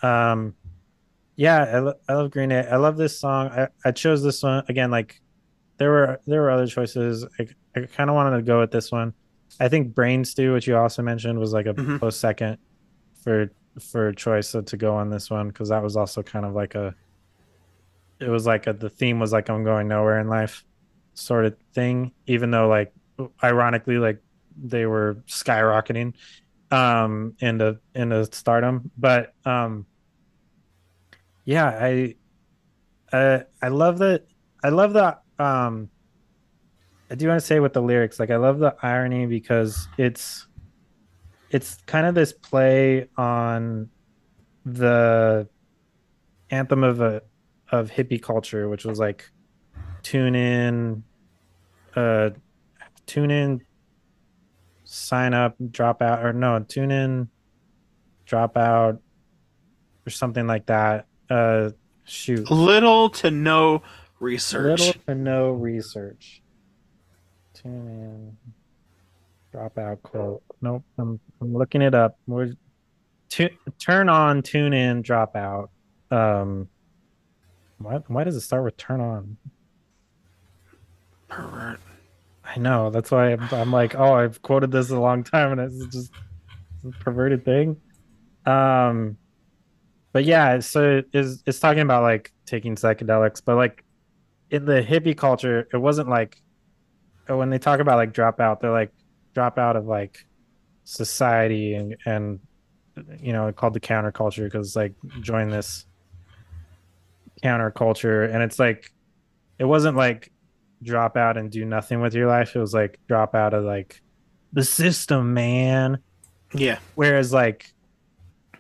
um, yeah, I, lo- I love Green Day. I love this song. I, I chose this one again. Like, there were there were other choices. I, I kind of wanted to go with this one. I think Brain Stew, which you also mentioned, was like a Mhm. close second for for choice to go on this one because that was also kind of like a. It was like a, the theme was like I'm going nowhere in life, sort of thing, even though like ironically like they were skyrocketing um into into stardom. But um yeah, I uh, I love that I love that. um I do want to say with the lyrics, like I love the irony because it's it's kind of this play on the anthem of a of hippie culture, which was like tune in, uh, tune in, sign up, drop out, or no, tune in, drop out, or something like that. Uh, shoot, Little to no research. little to no research. Tune in, drop out quote. Nope, I'm I'm looking it up. We're tu- turn on, tune in, drop out. Um, why why does it start with turn on? Pervert. I know. That's why I'm, I'm like, oh, I've quoted this a long time, and it's just a perverted thing. Um, but yeah, so it's it's talking about like taking psychedelics, but like in the hippie culture, it wasn't like uh, when they talk about like drop out, they're like drop out of like society and and you know called the counterculture because like join this counterculture, and it's like it wasn't like drop out and do nothing with your life. It was like drop out of like the system, man. Yeah. Whereas like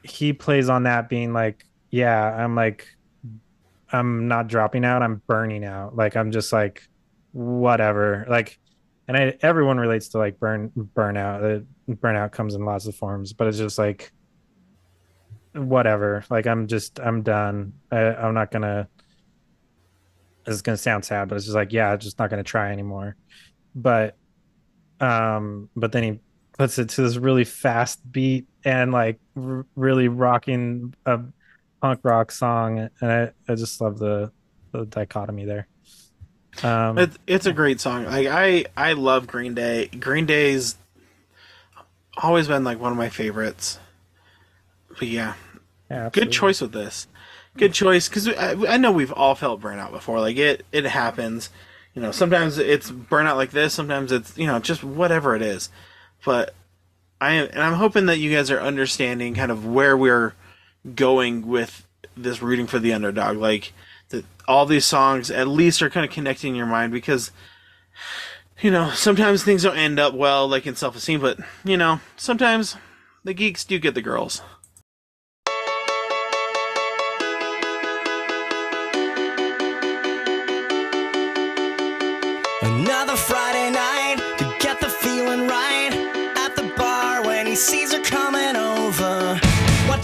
he plays on that being like, yeah, I'm like I'm not dropping out, I'm burning out. Like I'm just like whatever. Like and I, everyone relates to like burn burnout. Burnout comes in lots of forms, but it's just like whatever. Like I'm just I'm done. I, I'm not gonna it's gonna sound sad, but it's just like, yeah, I'm just not gonna try anymore. But um, but then he puts it to this really fast beat and like r- really rocking a punk rock song, and I, I just love the the dichotomy there. Um, It's it's a great song. Like I I love Green Day. Green Day's always been like one of my favorites. But yeah, yeah, good choice with this. Good choice because I, I know we've all felt burnout before. Like it it happens. You know, sometimes it's burnout like this. Sometimes it's you know just whatever it is. But I am and I'm hoping that you guys are understanding kind of where we're going with this rooting for the underdog. Like that all these songs at least are kind of connecting your mind because you know sometimes things don't end up well like in self-esteem but you know sometimes the geeks do get the girls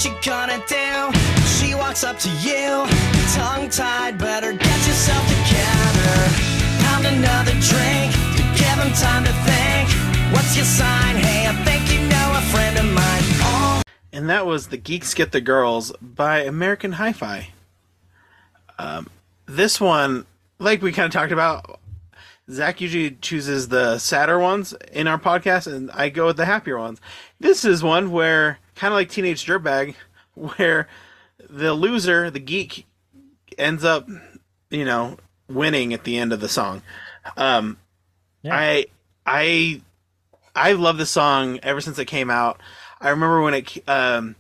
you gonna do? She walks up to you, tongue tied. Better get yourself together. Pound another drink to give him time to think. What's your sign? Hey, I think you know a friend of mine. Oh. and that was the geeks get the girls by american hi-fi um, this one like we kind of talked about zack usually chooses the sadder ones in our podcast and i go with the happier ones this is one where kind of like teenage dirtbag where the loser the geek ends up you know winning at the end of the song um, Yeah. i i i love the song ever since it came out I remember when it um,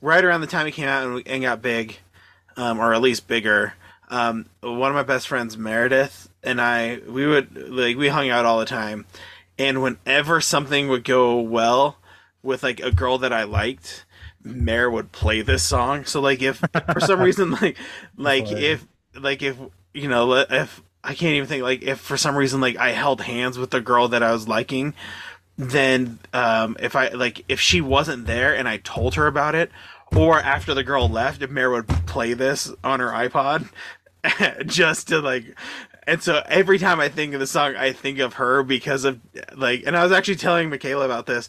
right around the time it came out and, and got big, um, or at least bigger. Um, one of my best friends, Meredith, and I, we would like we hung out all the time, and whenever something would go well with like a girl that I liked, Mare would play this song. So like if for some reason like like if like if you know if I can't even think like if for some reason like I held hands with the girl that I was liking then um, if I like if she wasn't there and I told her about it, or after the girl left, if Mare would play this on her iPod, just to like, and so every time I think of the song, I think of her because of like, and I was actually telling Michaela about this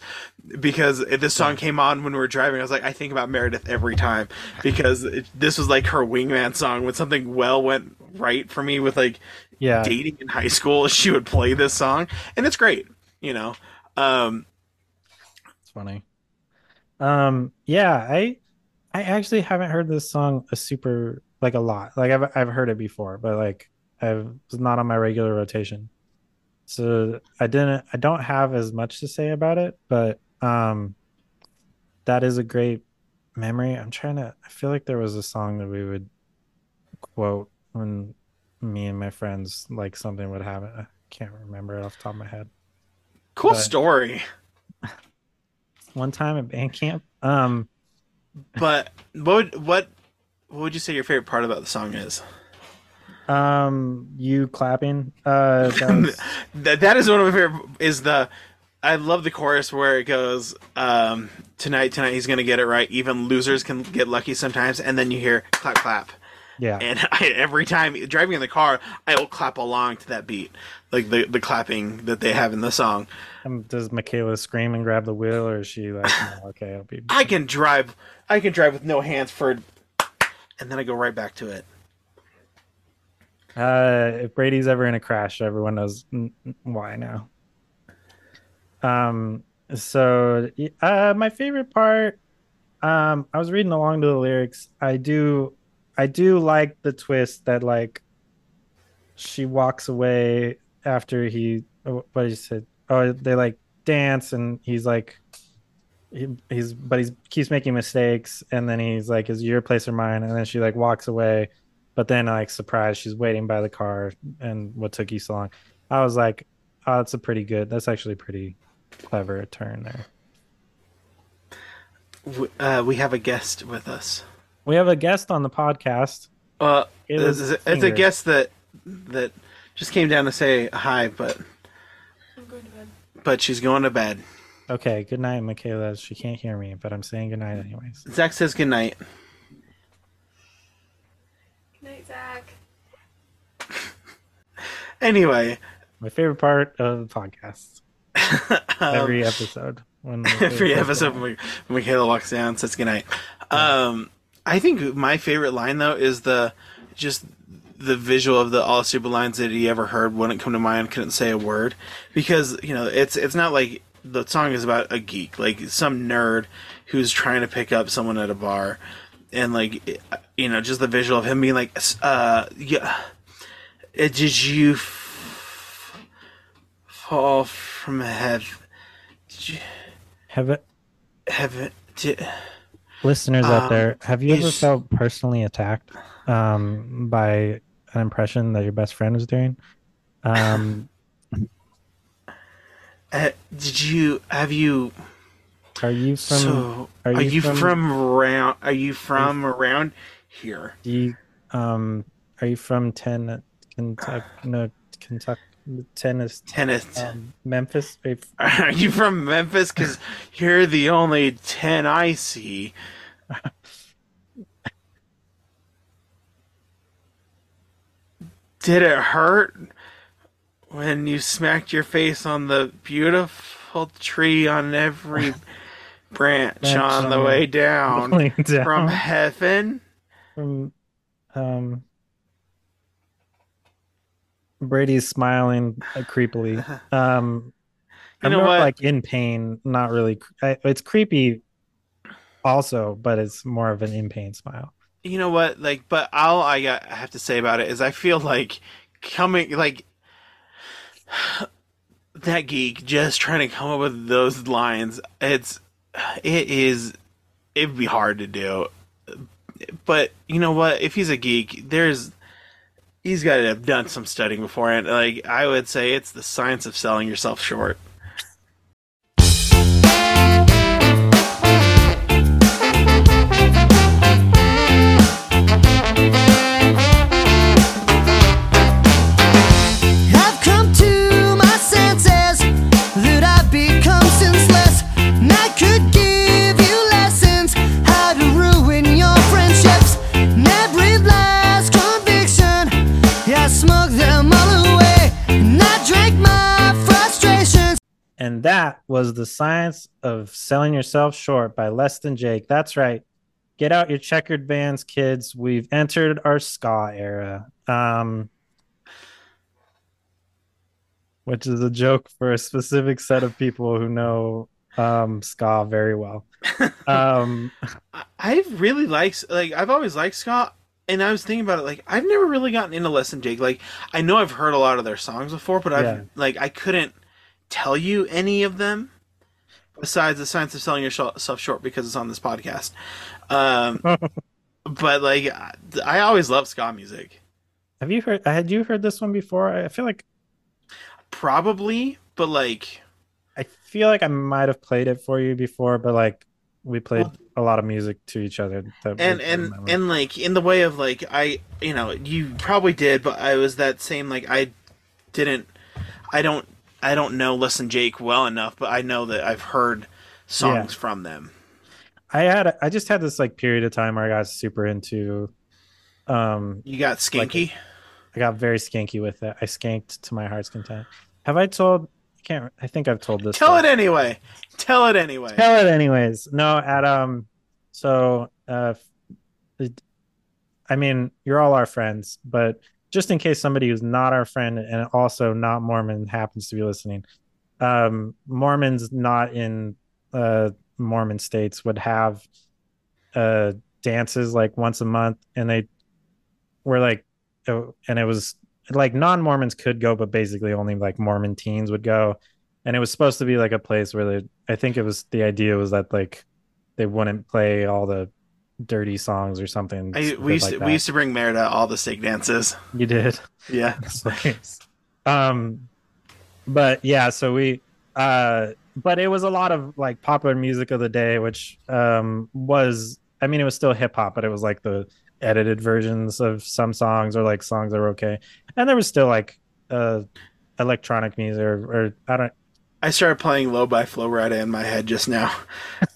because this song came on when we were driving. I was like, I think about Meredith every time because it, this was like her wingman song when something well went right for me with like yeah, dating in high school. She would play this song, and it's great, you know. Um, it's funny. Um, yeah, I I actually haven't heard this song a super like a lot. Like I've I've heard it before, but like I've it's not on my regular rotation. so I didn't I don't have as much to say about it, but um that is a great memory. I'm trying to I feel like there was a song that we would quote when me and my friends like something would happen. I can't remember it off the top of my head. Cool But- story. One time at band camp, um But what would, what what would you say your favorite part about the song is? Um you clapping uh that was- that that is one of my favorite. Is the I love the chorus where it goes, um, "Tonight, tonight, he's gonna get it right. Even losers can get lucky sometimes." And then you hear clap, clap, yeah. and I, every time driving in the car, I will clap along to that beat, like the the clapping that they have in the song. Um, does Michaela scream and grab the wheel, or is she like, "No, okay, I'll be. I can drive, I can drive with no hands for, and then I go right back to it. Uh, if Brady's ever in a crash, everyone knows why now. Um, so uh, my favorite part, um, I was reading along to the lyrics. I do, I do like the twist that like she walks away after he, oh, what he said. Oh, they like dance, and he's like, he, he's but he's keeps making mistakes, and then he's like, "Is your place or mine?" And then she like walks away but then like surprised she's waiting by the car and what took you so long. I was like oh that's a pretty good that's actually a pretty clever turn there. Uh, we have a guest with us. we have a guest on the podcast. Uh, It was it's, it's a guest that that just came down to say hi, but but she's going to bed. okay good night michaela. She can't hear me but i'm saying good night anyways. Zack says good night. Good night, Zack. Anyway, my favorite part of the podcast. Every episode when Um, every episode when Michaela walks down says goodnight. Um, I think my favorite line though is the just the visual of the all super lines that he ever heard wouldn't come to mind, couldn't say a word. Because you know it's it's not like the song is about a geek like some nerd who's trying to pick up someone at a bar and like you know just the visual of him being like uh yeah did you f- fall from heaven. Did you have it heaven did, listeners Um, out there have you ever felt personally attacked um by an impression that your best friend was doing? Um uh, did you have you are you from so are are, you you, from- from, around are you from around here? You um are you from ten Kentucky no Kentucky tennis tennis um, Memphis? Are you are you from memphis? Because you're the only 10 i see. Did it hurt when you smacked your face on the beautiful tree on every branch Branch on the way down down from heaven from um Brady's smiling uh, creepily. Um You I'm know more what? like in pain, not really I, it's creepy also, but it's more of an in pain smile. you know what like but all i got I have to say about it is i feel like coming like that geek just trying to come up with those lines it's it is it'd be hard to do. But you know what? If he's a geek there's he's got to have done some studying beforehand. Like i would say it's the science of selling yourself short And that was the science of selling yourself short by Less Than Jake. That's right. Get out your checkered vans, kids. We've entered our ska era. Um, which is a joke for a specific set of people who know um, ska very well. Um, I- I really like like I've always liked ska. and I was thinking about it. Like I've never really gotten into Less Than Jake. Like I know I've heard a lot of their songs before, but I've Yeah. like I couldn't tell you any of them besides the science of selling yourself short because it's on this podcast. Um, but like I- always love ska music. Have you heard? Had you heard this one before? I feel like Probably, but like I feel like I might have played it for you before, but like we played a lot of music to each other. That and and and like in the way of like I you know you probably did, but I was that same like I didn't I don't I don't know Less Than Jake well enough, but I know that I've heard songs from them. I had I just had this like period of time where I got super into. Um, You got Skanky. I got very skanky with it. I skanked to my heart's content. Have I told? I can't. I think I've told this. Tell story. it anyway. Tell it anyway. Tell it anyways. No, at um, so uh, I mean, you're all our friends, but just in case somebody who's not our friend and also not Mormon happens to be listening, um, Mormons not in uh Mormon states would have uh dances like once a month, and they were like, oh, and it was like non-Mormons could go, but basically only like Mormon teens would go. And it was supposed to be like a place where they i think it was the idea was that like they wouldn't play all the dirty songs or something I, we used like to, that. we used to bring Merida all the stake dances. you did Yeah. um but yeah so we uh but it was a lot of like popular music of the day which um was i mean it was still hip hop but it was like the edited versions of some songs or like songs that were okay and there was still like uh electronic music or, or i don't I started playing Low by Flo Rida in my head just now.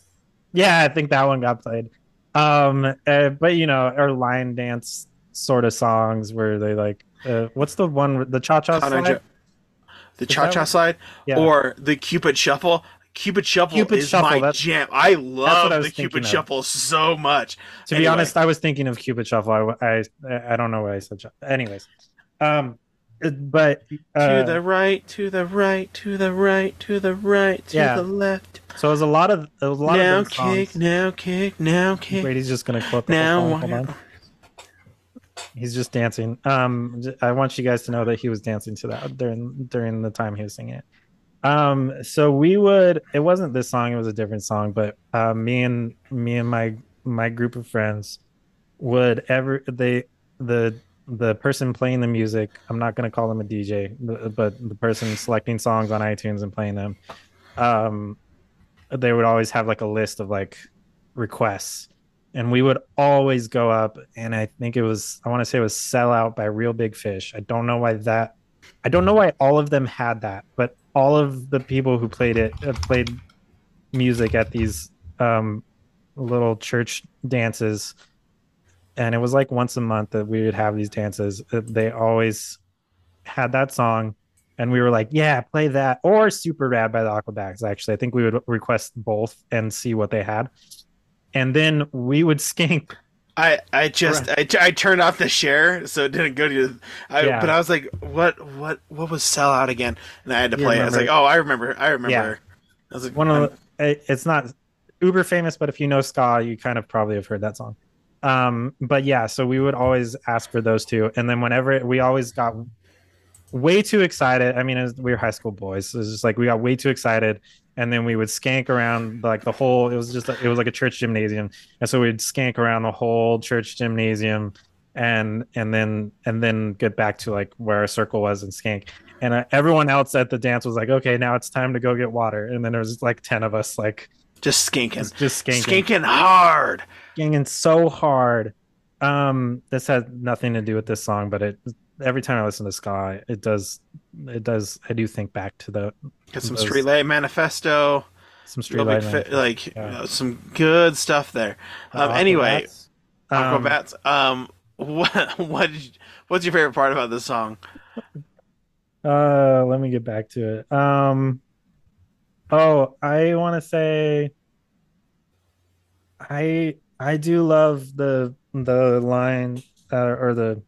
Yeah, I think that one got played. Um, uh, but you know, or line dance sort of songs where they like, uh, what's the one, the cha cha Connor slide? Jo- the Is cha-cha slide Yeah. or the Cupid Shuffle. Cupid Shuffle Cupid is Shuffle, my jam. I love I the Cupid of. Shuffle so much. to be honest, I was thinking of Cupid Shuffle. I, I, I don't know why I said. Anyways, um, but uh, to the right, to the right, to the right, to the right, to Yeah. the left. so it was a lot of it was a lot Now of kick, now kick, now kick. Brady's just gonna quote the Now song. Hold on. He's just dancing. Um, I want you guys to know that he was dancing to that during during the time he was singing it. Um, so we would. It wasn't this song; it was a different song. But uh, me and me and my my group of friends would ever they the the person playing the music. I'm not going to call them a DJ, but the person selecting songs on iTunes and playing them. Um, they would always have like a list of like requests and we would always go up and i think it was i want to say it was sell out by Reel Big Fish i don't know why that i don't know why all of them had that but all of the people who played it uh, played music at these um little church dances and it was like once a month that we would have these dances Uh, they always had that song and we were like yeah play that or super rad by the aquabats actually i think we would request both and see what they had and then we would skink I, I just I, I turned off the share so it didn't go to you. I, Yeah. But I was like, what what what was sell out again? And I had to play it. I was like, oh, I remember. I remember. Yeah. I was like, one I'm- of the, it's not uber famous but if you know ska you kind of probably have heard that song um but yeah so we would always ask for those two and then whenever we always got way too excited i mean was, we were high school boys. So it was just like we got way too excited. And then we would skank around like the whole it was just it was like a church gymnasium. And so we'd skank around the whole church gymnasium and and then and then get back to like where our circle was and skank. And uh, everyone else at the dance was like okay now it's time to go get water. And then there was like 10 of us like just skinking. just, just skanking Skinking hard. Skanking so hard um this has nothing to do with this song but it every time i listen to ska it does it does i do think back to the Got some Those- Streetlight Manifesto. some street light fi- like Yeah. you know, some good stuff there. Uh, Um, anyway, um, Aquabats. Um, what what you- what's your favorite part about this song? Uh, let me get back to it. Um, oh, I want to say, I I do love the the line uh, or the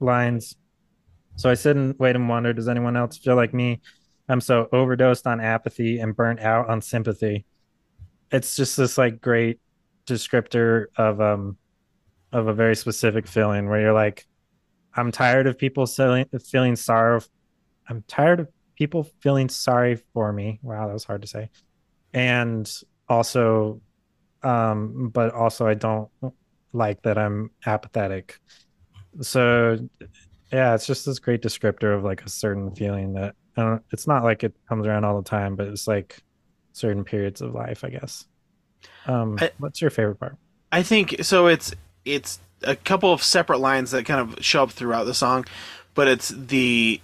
lines. So I sit and wait and wonder, does anyone else feel like me? I'm so overdosed on apathy and burnt out on sympathy. It's just this like great descriptor of um of a very specific feeling where you're like, I'm tired of people feeling feeling sorrow. I'm tired of people feeling sorry for me. Wow, that was hard to say. And also, um, but also I don't like that I'm apathetic. So yeah, it's just this great descriptor of like a certain feeling that I don't, it's not like it comes around all the time, but it's like certain periods of life, I guess. Um, I- what's your favorite part? I think so. It's it's a couple of separate lines that kind of show up throughout the song, but it's the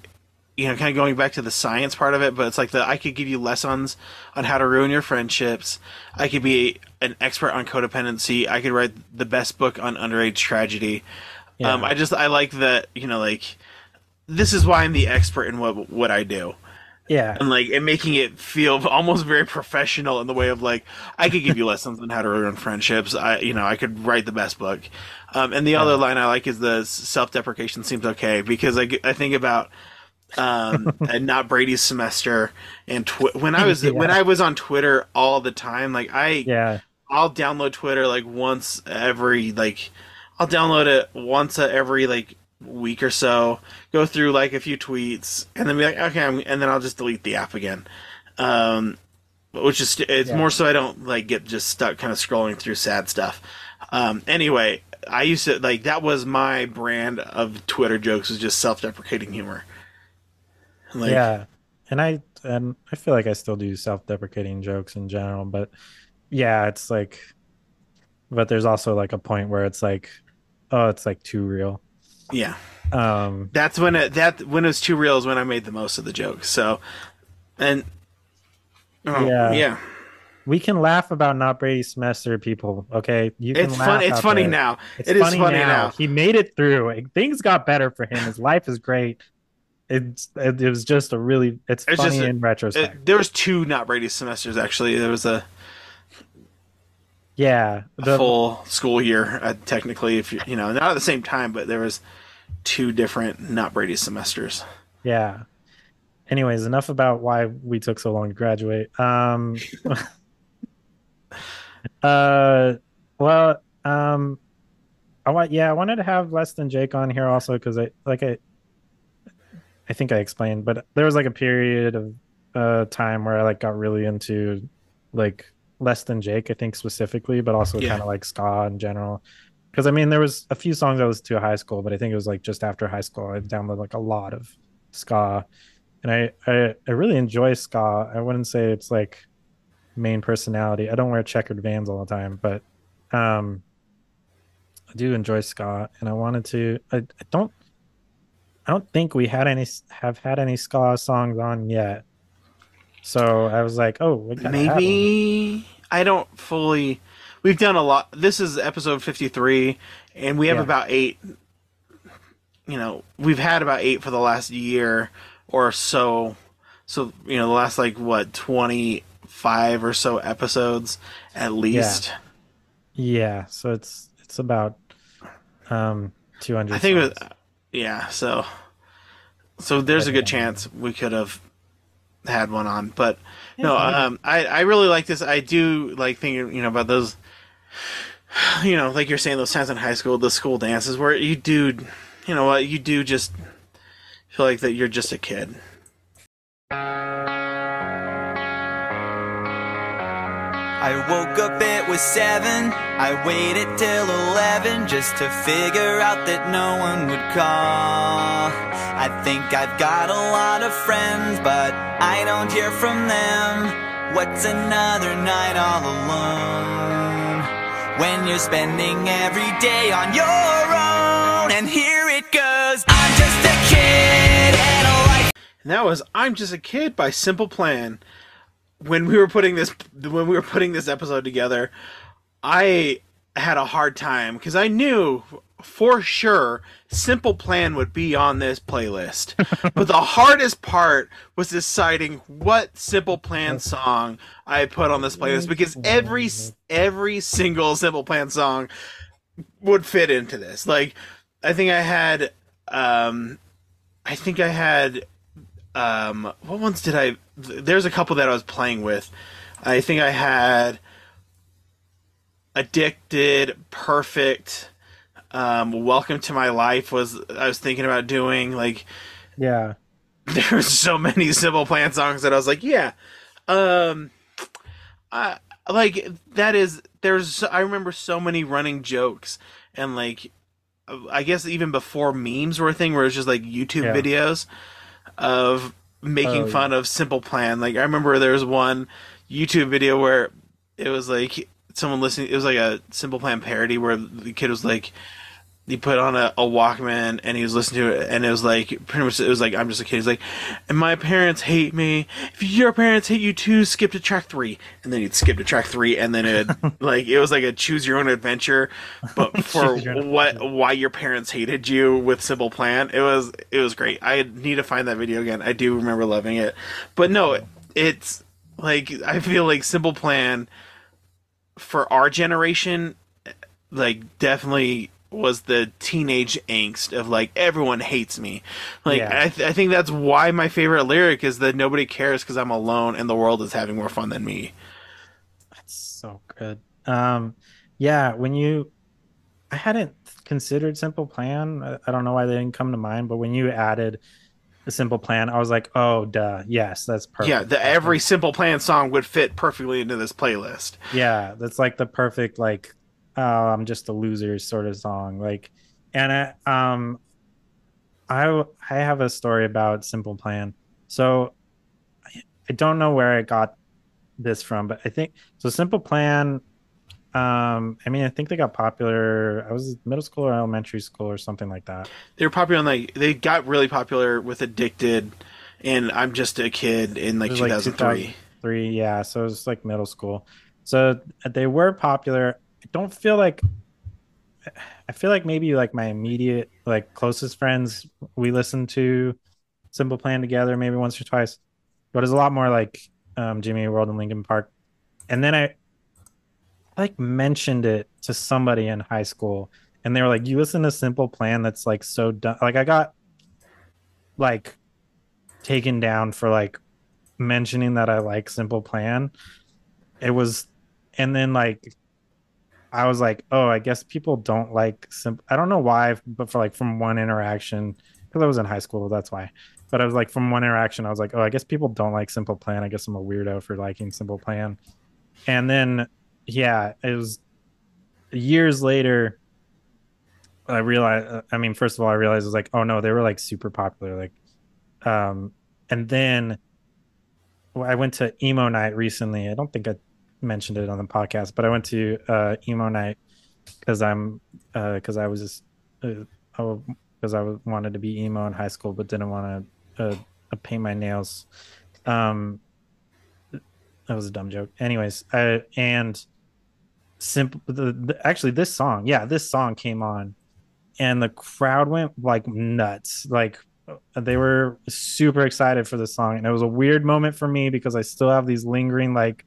you know kind of going back to the science part of it. But it's like the I could give you lessons on how to ruin your friendships. I could be an expert on codependency. I could write the best book on underage tragedy. Um, I just I like that you know like this is why I'm the expert in what what I do Yeah, and like and making it feel almost very professional in the way of like I could give you lessons on how to ruin friendships. I you know I could write the best book. Um, and the other line I like is the self-deprecation seems okay because I, I think about um and not Brady's semester and tw- when I was when I was on Twitter all the time like I yeah, I'll download Twitter like once every like I'll download it once every like week or so, go through like a few tweets, and then be like, okay, I'm, and then I'll just delete the app again. Um, which is it's Yeah. more so I don't like get just stuck kind of scrolling through sad stuff. Um, anyway, I used to like that was my brand of Twitter jokes was just self-deprecating humor. Like, yeah. And I and I feel like I still do self-deprecating jokes in general, but yeah, it's like, but there's also like a point where it's like, oh, it's like too real. yeah. Um, That's when it that when it was too real is when I made the most of the jokes. So, and oh, Yeah. yeah, we can laugh about not Brady semester, people. Okay, you can it's fun. It's funny there. now. It's It is funny, funny now. now. He made it through. Things got better for him. His life is great. It's it, it was just a really it's, It's funny just in retrospect. It, there was two not Brady semesters actually. There was a, yeah, a full school year uh, technically, if you you know not at the same time, but there was two different not Brady semesters. yeah. Anyways, enough about why we took so long to graduate. Um, uh, well, um, I want yeah, I wanted to have less than Jake on here also because I like I, I think I explained, but there was like a period of uh time where I like got really into like less than Jake, I think specifically, but also Yeah. kind of like ska in general. Because I mean, there was a few songs I was to high school, but I think it was like just after high school, I downloaded like a lot of ska, and I I, I really enjoy ska. I wouldn't say it's like main personality. I don't wear checkered Vans all the time, but um, I do enjoy ska, and I wanted to. I, I don't. I don't think we had any have had any ska songs on yet. So I was like, oh, we gotta have one. Maybe I don't fully. We've done a lot. This is episode fifty-three, and we have Yeah. about eight. You know, we've had about eight for the last year or so. So you know, the last like what twenty-five or so episodes at least. Yeah, yeah. so it's it's about um 200. I think it was. Yeah. So, so there's a good chance we could have had one on, but no. Um, I I really like this. I do like thinking, you know, about those. You know, like you're saying, those times in high school, the school dances where you do, you know what, you do just feel like that you're just a kid. I woke up, it was seven. I waited till eleven just to figure out that no one would call. I think I've got a lot of friends, but I don't hear from them. What's another night all alone? When you're spending every day on your own, and here it goes. I'm just a kid, and. And that was "I'm Just a Kid" by Simple Plan. When we were putting this, when we were putting this episode together, I had a hard time because I knew for sure Simple Plan would be on this playlist. but the hardest part was deciding what Simple Plan song I put on this playlist because every every single Simple Plan song would fit into this. Like I think I had um I think I had um what ones did I there's a couple that I was playing with. I think I had Addicted, Perfect, Um, Welcome to My Life was I was thinking about doing like Yeah. there's so many Simple Plan songs that I was like, yeah, um, I like that is there's I remember so many running jokes and like I guess even before memes were a thing where it's just like YouTube Yeah. videos of making Oh, fun of Simple Plan. Like I remember there was one YouTube video where it was like someone listening. It was like a Simple Plan parody where the kid was like he put on a, a Walkman and he was listening to it, and it was like pretty much it was like I'm just a kid. He's like, and my parents hate me. If your parents hate you too, skip to track three, and then he'd skip to track three, and then it like it was like a choose your own adventure, but for Choose your own what why your parents hated you with Simple Plan. It was it was great. I need to find that video again. I do remember loving it, but no, it's like I feel like Simple Plan for our generation like definitely was the teenage angst of like everyone hates me like Yeah. I, th- I think that's why my favorite lyric is that nobody cares because i'm alone and the world is having more fun than me That's so good. Um, yeah, when you, I hadn't considered Simple Plan. I, I don't know why they didn't come to mind, but when you added a Simple Plan, I was like, oh, duh, yes, that's perfect. yeah the every simple plan song would fit perfectly into this playlist yeah, that's like the perfect like, oh, I'm just a loser sort of song. Like, and I, um, I I have a story about Simple Plan. So, I, I don't know where I got this from, but I think so. Simple Plan. Um, I mean, I think they got popular. I was middle school or elementary school or something like that. they were popular on like they got really popular with addicted and i'm just a kid in like It was like 2003 Three, yeah. So it was like middle school. So they were popular. I don't feel like. I feel like maybe like my immediate, like closest friends, we listened to Simple Plan together maybe once or twice, but it's a lot more like um, Jimmy World and Linkin Park. And then I, I like mentioned it to somebody in high school, and they were like, "You listen to Simple Plan? That's like so dumb." Like I got like taken down for like mentioning that I like Simple Plan. It was, and then like I was like, oh, I guess people don't like simple. I don't know why, but for like from one interaction, because I was in high school, that's why. But I was like, from one interaction, I was like, oh, I guess people don't like Simple Plan. I guess I'm a weirdo for liking Simple Plan. And then, yeah, it was years later. I realized. I mean, first of all, I realized it was like, oh no, they were like super popular. Like, um, and then I went to emo night recently. I don't think I mentioned it on the podcast, but I went to uh, emo night because I'm because I was just because I was, wanted to be emo in high school, but didn't want to uh, uh, paint my nails. Um, that was a dumb joke. Anyways, I, and simple. The, the, actually, this song, yeah, this song came on, and the crowd went like nuts. Like they were super excited for the song, and it was a weird moment for me because I still have these lingering like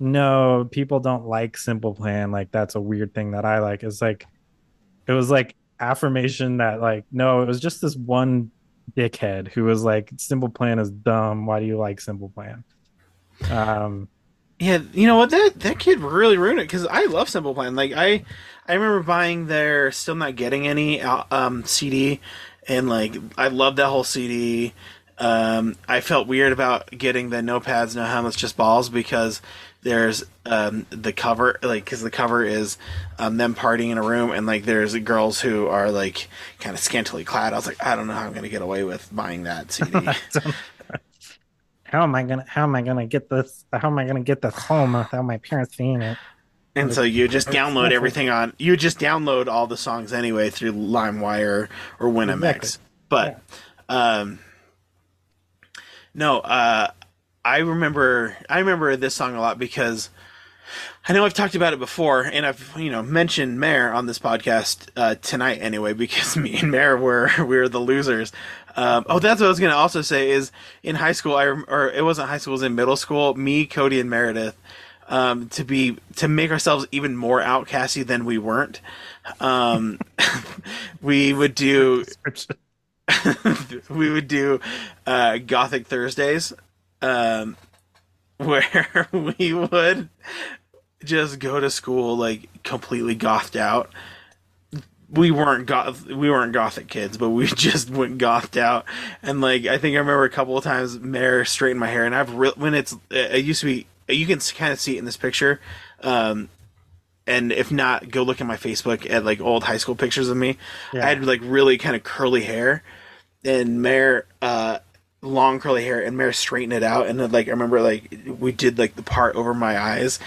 no, people don't like Simple Plan. Like that's a weird thing that I like. It's like it was like affirmation that like no, it was just this one dickhead who was like Simple Plan is dumb. Why do you like Simple Plan? Um Yeah, you know what? That that kid really ruined it because I love Simple Plan. Like I, I remember buying their "Still Not Getting Any" um, CD, and like I loved that whole CD. Um, I felt weird about getting the "No Pads, No Helmets, Just Balls" because there's um, the cover, like because the cover is um, them partying in a room, and like there's girls who are like kind of scantily clad. I was like, I don't know how I'm gonna get away with buying that CD. how am I gonna how am I gonna get this how am I gonna get this home without my parents seeing it? And so you just download everything on you just download all the songs anyway through LimeWire or WinMX. Exactly. But um no, uh I remember I remember this song a lot because I know I've talked about it before, and I've you know mentioned Mare on this podcast uh, tonight anyway because me and Mare were we were the losers. Um, oh, that's what I was gonna also say is in high school I or it wasn't high school, it was in middle school. Me, Cody, and Meredith um, to be to make ourselves even more outcasty than we weren't. Um, we would do we would do uh, Gothic Thursdays, um, where we would just go to school like completely gothed out. we weren't goth we weren't gothic kids, but we just went gothed out. And like I think I remember a couple of times Mare straightened my hair, and I've re- when it's it used to be you can kind of see it in this picture. Um, and if not, go look at my Facebook at like old high school pictures of me. Yeah. I had like really kind of curly hair, and Mare uh, long curly hair, and Mare straightened it out. And then, like I remember like we did like the part over my eyes,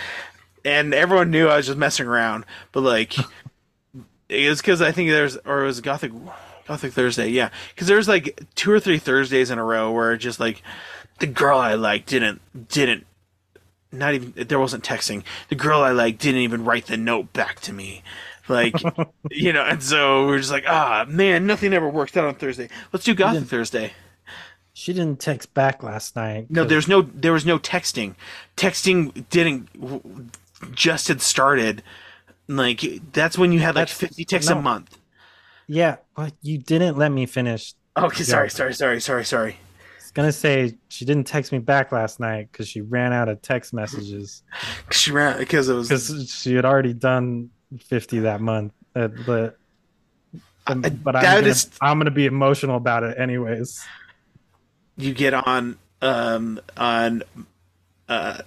and everyone knew I was just messing around. But like it was because I think there's or it was Gothic Gothic Thursday, yeah. Because there's like two or three Thursdays in a row where just like the girl I like didn't didn't not even there wasn't texting. The girl I like didn't even write the note back to me. Like you know, and so we are just like, ah man, nothing ever worked out on Thursday. Let's do Gothic Thursday. She didn't text back last night. No, there's no there was no texting. Texting didn't just had started. Like that's when you had like That's- 50 texts no. a month. Yeah, but you didn't let me finish. Okay, sorry, sorry, sorry, sorry, sorry. I was gonna say she didn't text me back last night because she ran out of text messages She ran because it was. because she had already done fifty that month. Uh, but um, I- but I'm gonna, is- I'm gonna be emotional about it anyways. You get on um on uh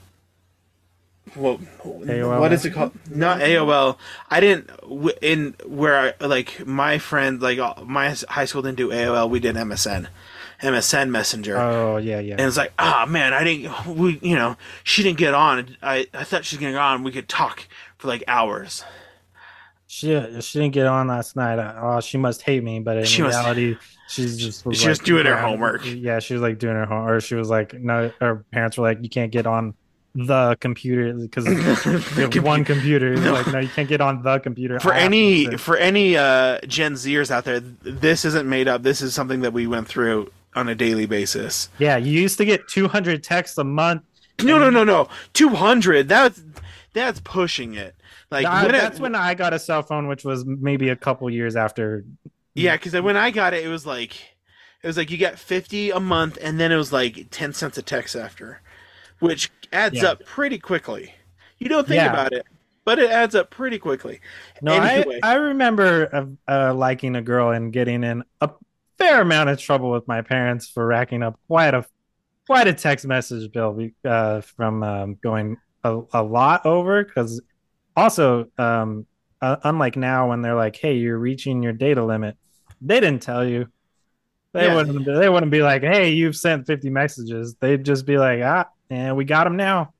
well AOL? what is it called? Not aol i didn't in where I, like my friend like uh, my high school didn't do aol we did msn msn messenger. Oh yeah, yeah. and it's like ah man i didn't we you know she didn't get on. I i thought she was gonna get on. We could talk for like hours She she didn't get on last night. Oh, she must hate me, but in She reality, she's just was She was doing her homework. Yeah, she was like doing her homework. Or she was like, no, her parents were like, you can't get on the computer because one computer. It's Like, no, you can't get on the computer. for any for any uh gen zers out there this isn't made up this is something that we went through on a daily basis yeah, you used to get 200 texts a month. no no no no 200 that's that's pushing it like when it- that's when I got a cell phone, which was maybe a couple years after. yeah because when i got it it was like it was like you got 50 a month and then it was like 10 cents a text after which adds Yeah. up pretty quickly you don't think Yeah. about it but it adds up pretty quickly No, Anyway. I, I remember uh, uh, liking a girl and getting in a fair amount of trouble with my parents for racking up quite a quite a text message bill uh, from um, going a, a lot over. Because also, um, uh, unlike now when they're like, "Hey, you're reaching your data limit," they didn't tell you. They Yeah. wouldn't. They wouldn't be like, "Hey, you've sent 50 messages." They'd just be like, "Ah, and we got them now.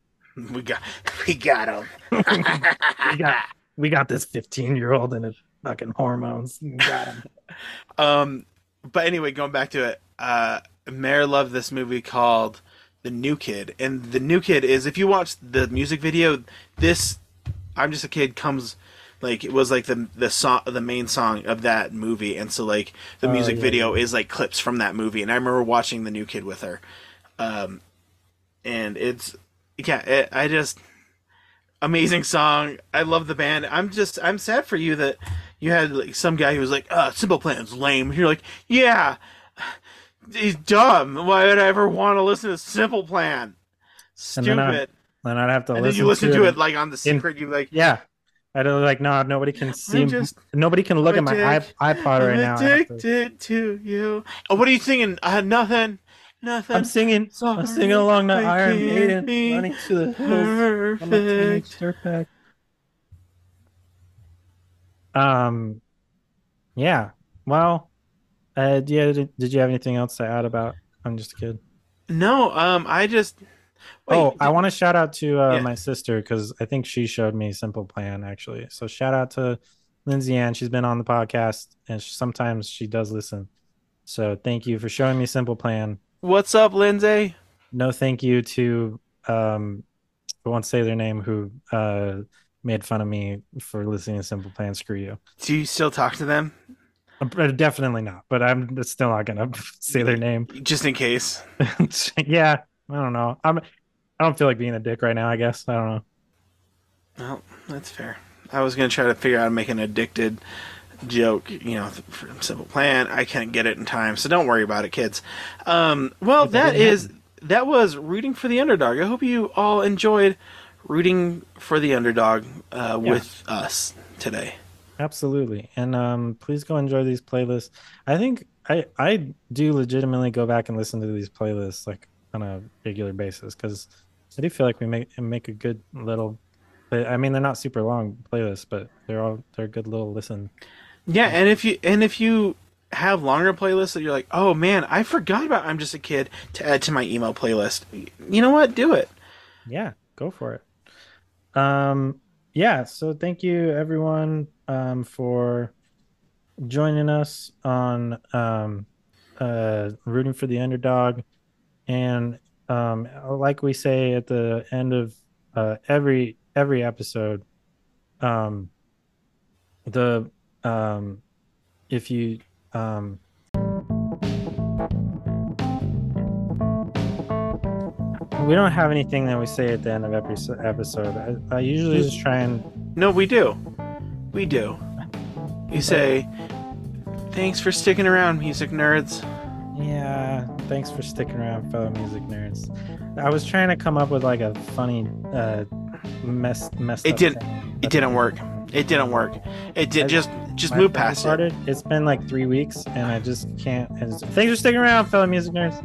we got we got him We got we got this 15 year old and his fucking hormones. We got 'em." Um, but anyway, going back to it, uh, Mare loved this movie called The New Kid, and The New Kid is if you watch the music video, this I'm just a kid comes like it was like the the song the main song of that movie, and so like the Oh, music yeah, video is like clips from that movie, and I remember watching The New Kid with her, um, and it's yeah, it, I just amazing song. I love the band. I'm just I'm sad for you that you had like some guy who was like, "Uh, Simple Plan's lame." And you're like, "Yeah, he's dumb. Why would I ever want to listen to Simple Plan? Stupid." Then I'd have to And listen, you listen to, to it. it like on the secret. You like, Yeah, I don't like no, nobody can see. Just nobody can look at my iPod right now. I have to- to you. Oh, what are you singing? Uh, nothing. Nothing. I'm singing. I'm singing along to I Iron Maiden, running to the hills. I'm a teenage perfect. dirtbag. Um, yeah. Well, uh, yeah. Did, did you have anything else to add about? I'm just a kid. No, um, I just. Wait, oh, I want to shout out to uh, Yeah. my sister because I think she showed me Simple Plan actually. So shout out to Lindsay Ann. She's been on the podcast and sh sometimes she does listen. So thank you for showing me Simple Plan. What's up, Lindsay? No thank you to um I won't say their name who uh made fun of me for listening to Simple Plan. Screw you. Do you still talk to them? Uh, Definitely not, but I'm still not gonna say their name. Just in case. yeah, I don't know. I'm I don't feel like being a dick right now, I guess. I don't know. Well, that's fair. I was gonna try to figure out how to make an addicted joke, you know, from Simple Plan. I can't get it in time, so don't worry about it, kids. Um, well, that is that was rooting for the underdog. I hope you all enjoyed rooting for the underdog uh, with us today. Absolutely. And um, please go enjoy these playlists. I think I I do legitimately go back and listen to these playlists like on a regular basis because I do feel like we make make a good little. I mean, they're not super long playlists, but they're all they're a good little listen. Yeah, and if you and if you have longer playlists that you're like, oh man, I forgot about I'm just a kid to add to my email playlist. You know what? Do it. Yeah, go for it. Um, yeah. So thank you everyone um for joining us on um uh rooting for the underdog and um like we say at the end of uh every every episode um the um if you um we don't have anything that we say at the end of every episode i, I usually just try and No, we do. We do. You say, thanks for sticking around, music nerds. Yeah, thanks for sticking around, fellow music nerds. I was trying to come up with like a funny, uh, mess, messed It didn't- thing, It didn't work. It didn't work. It did I- just just move past it. It's been like three weeks, and I just can't. it's- Thanks for sticking around, fellow music nerds.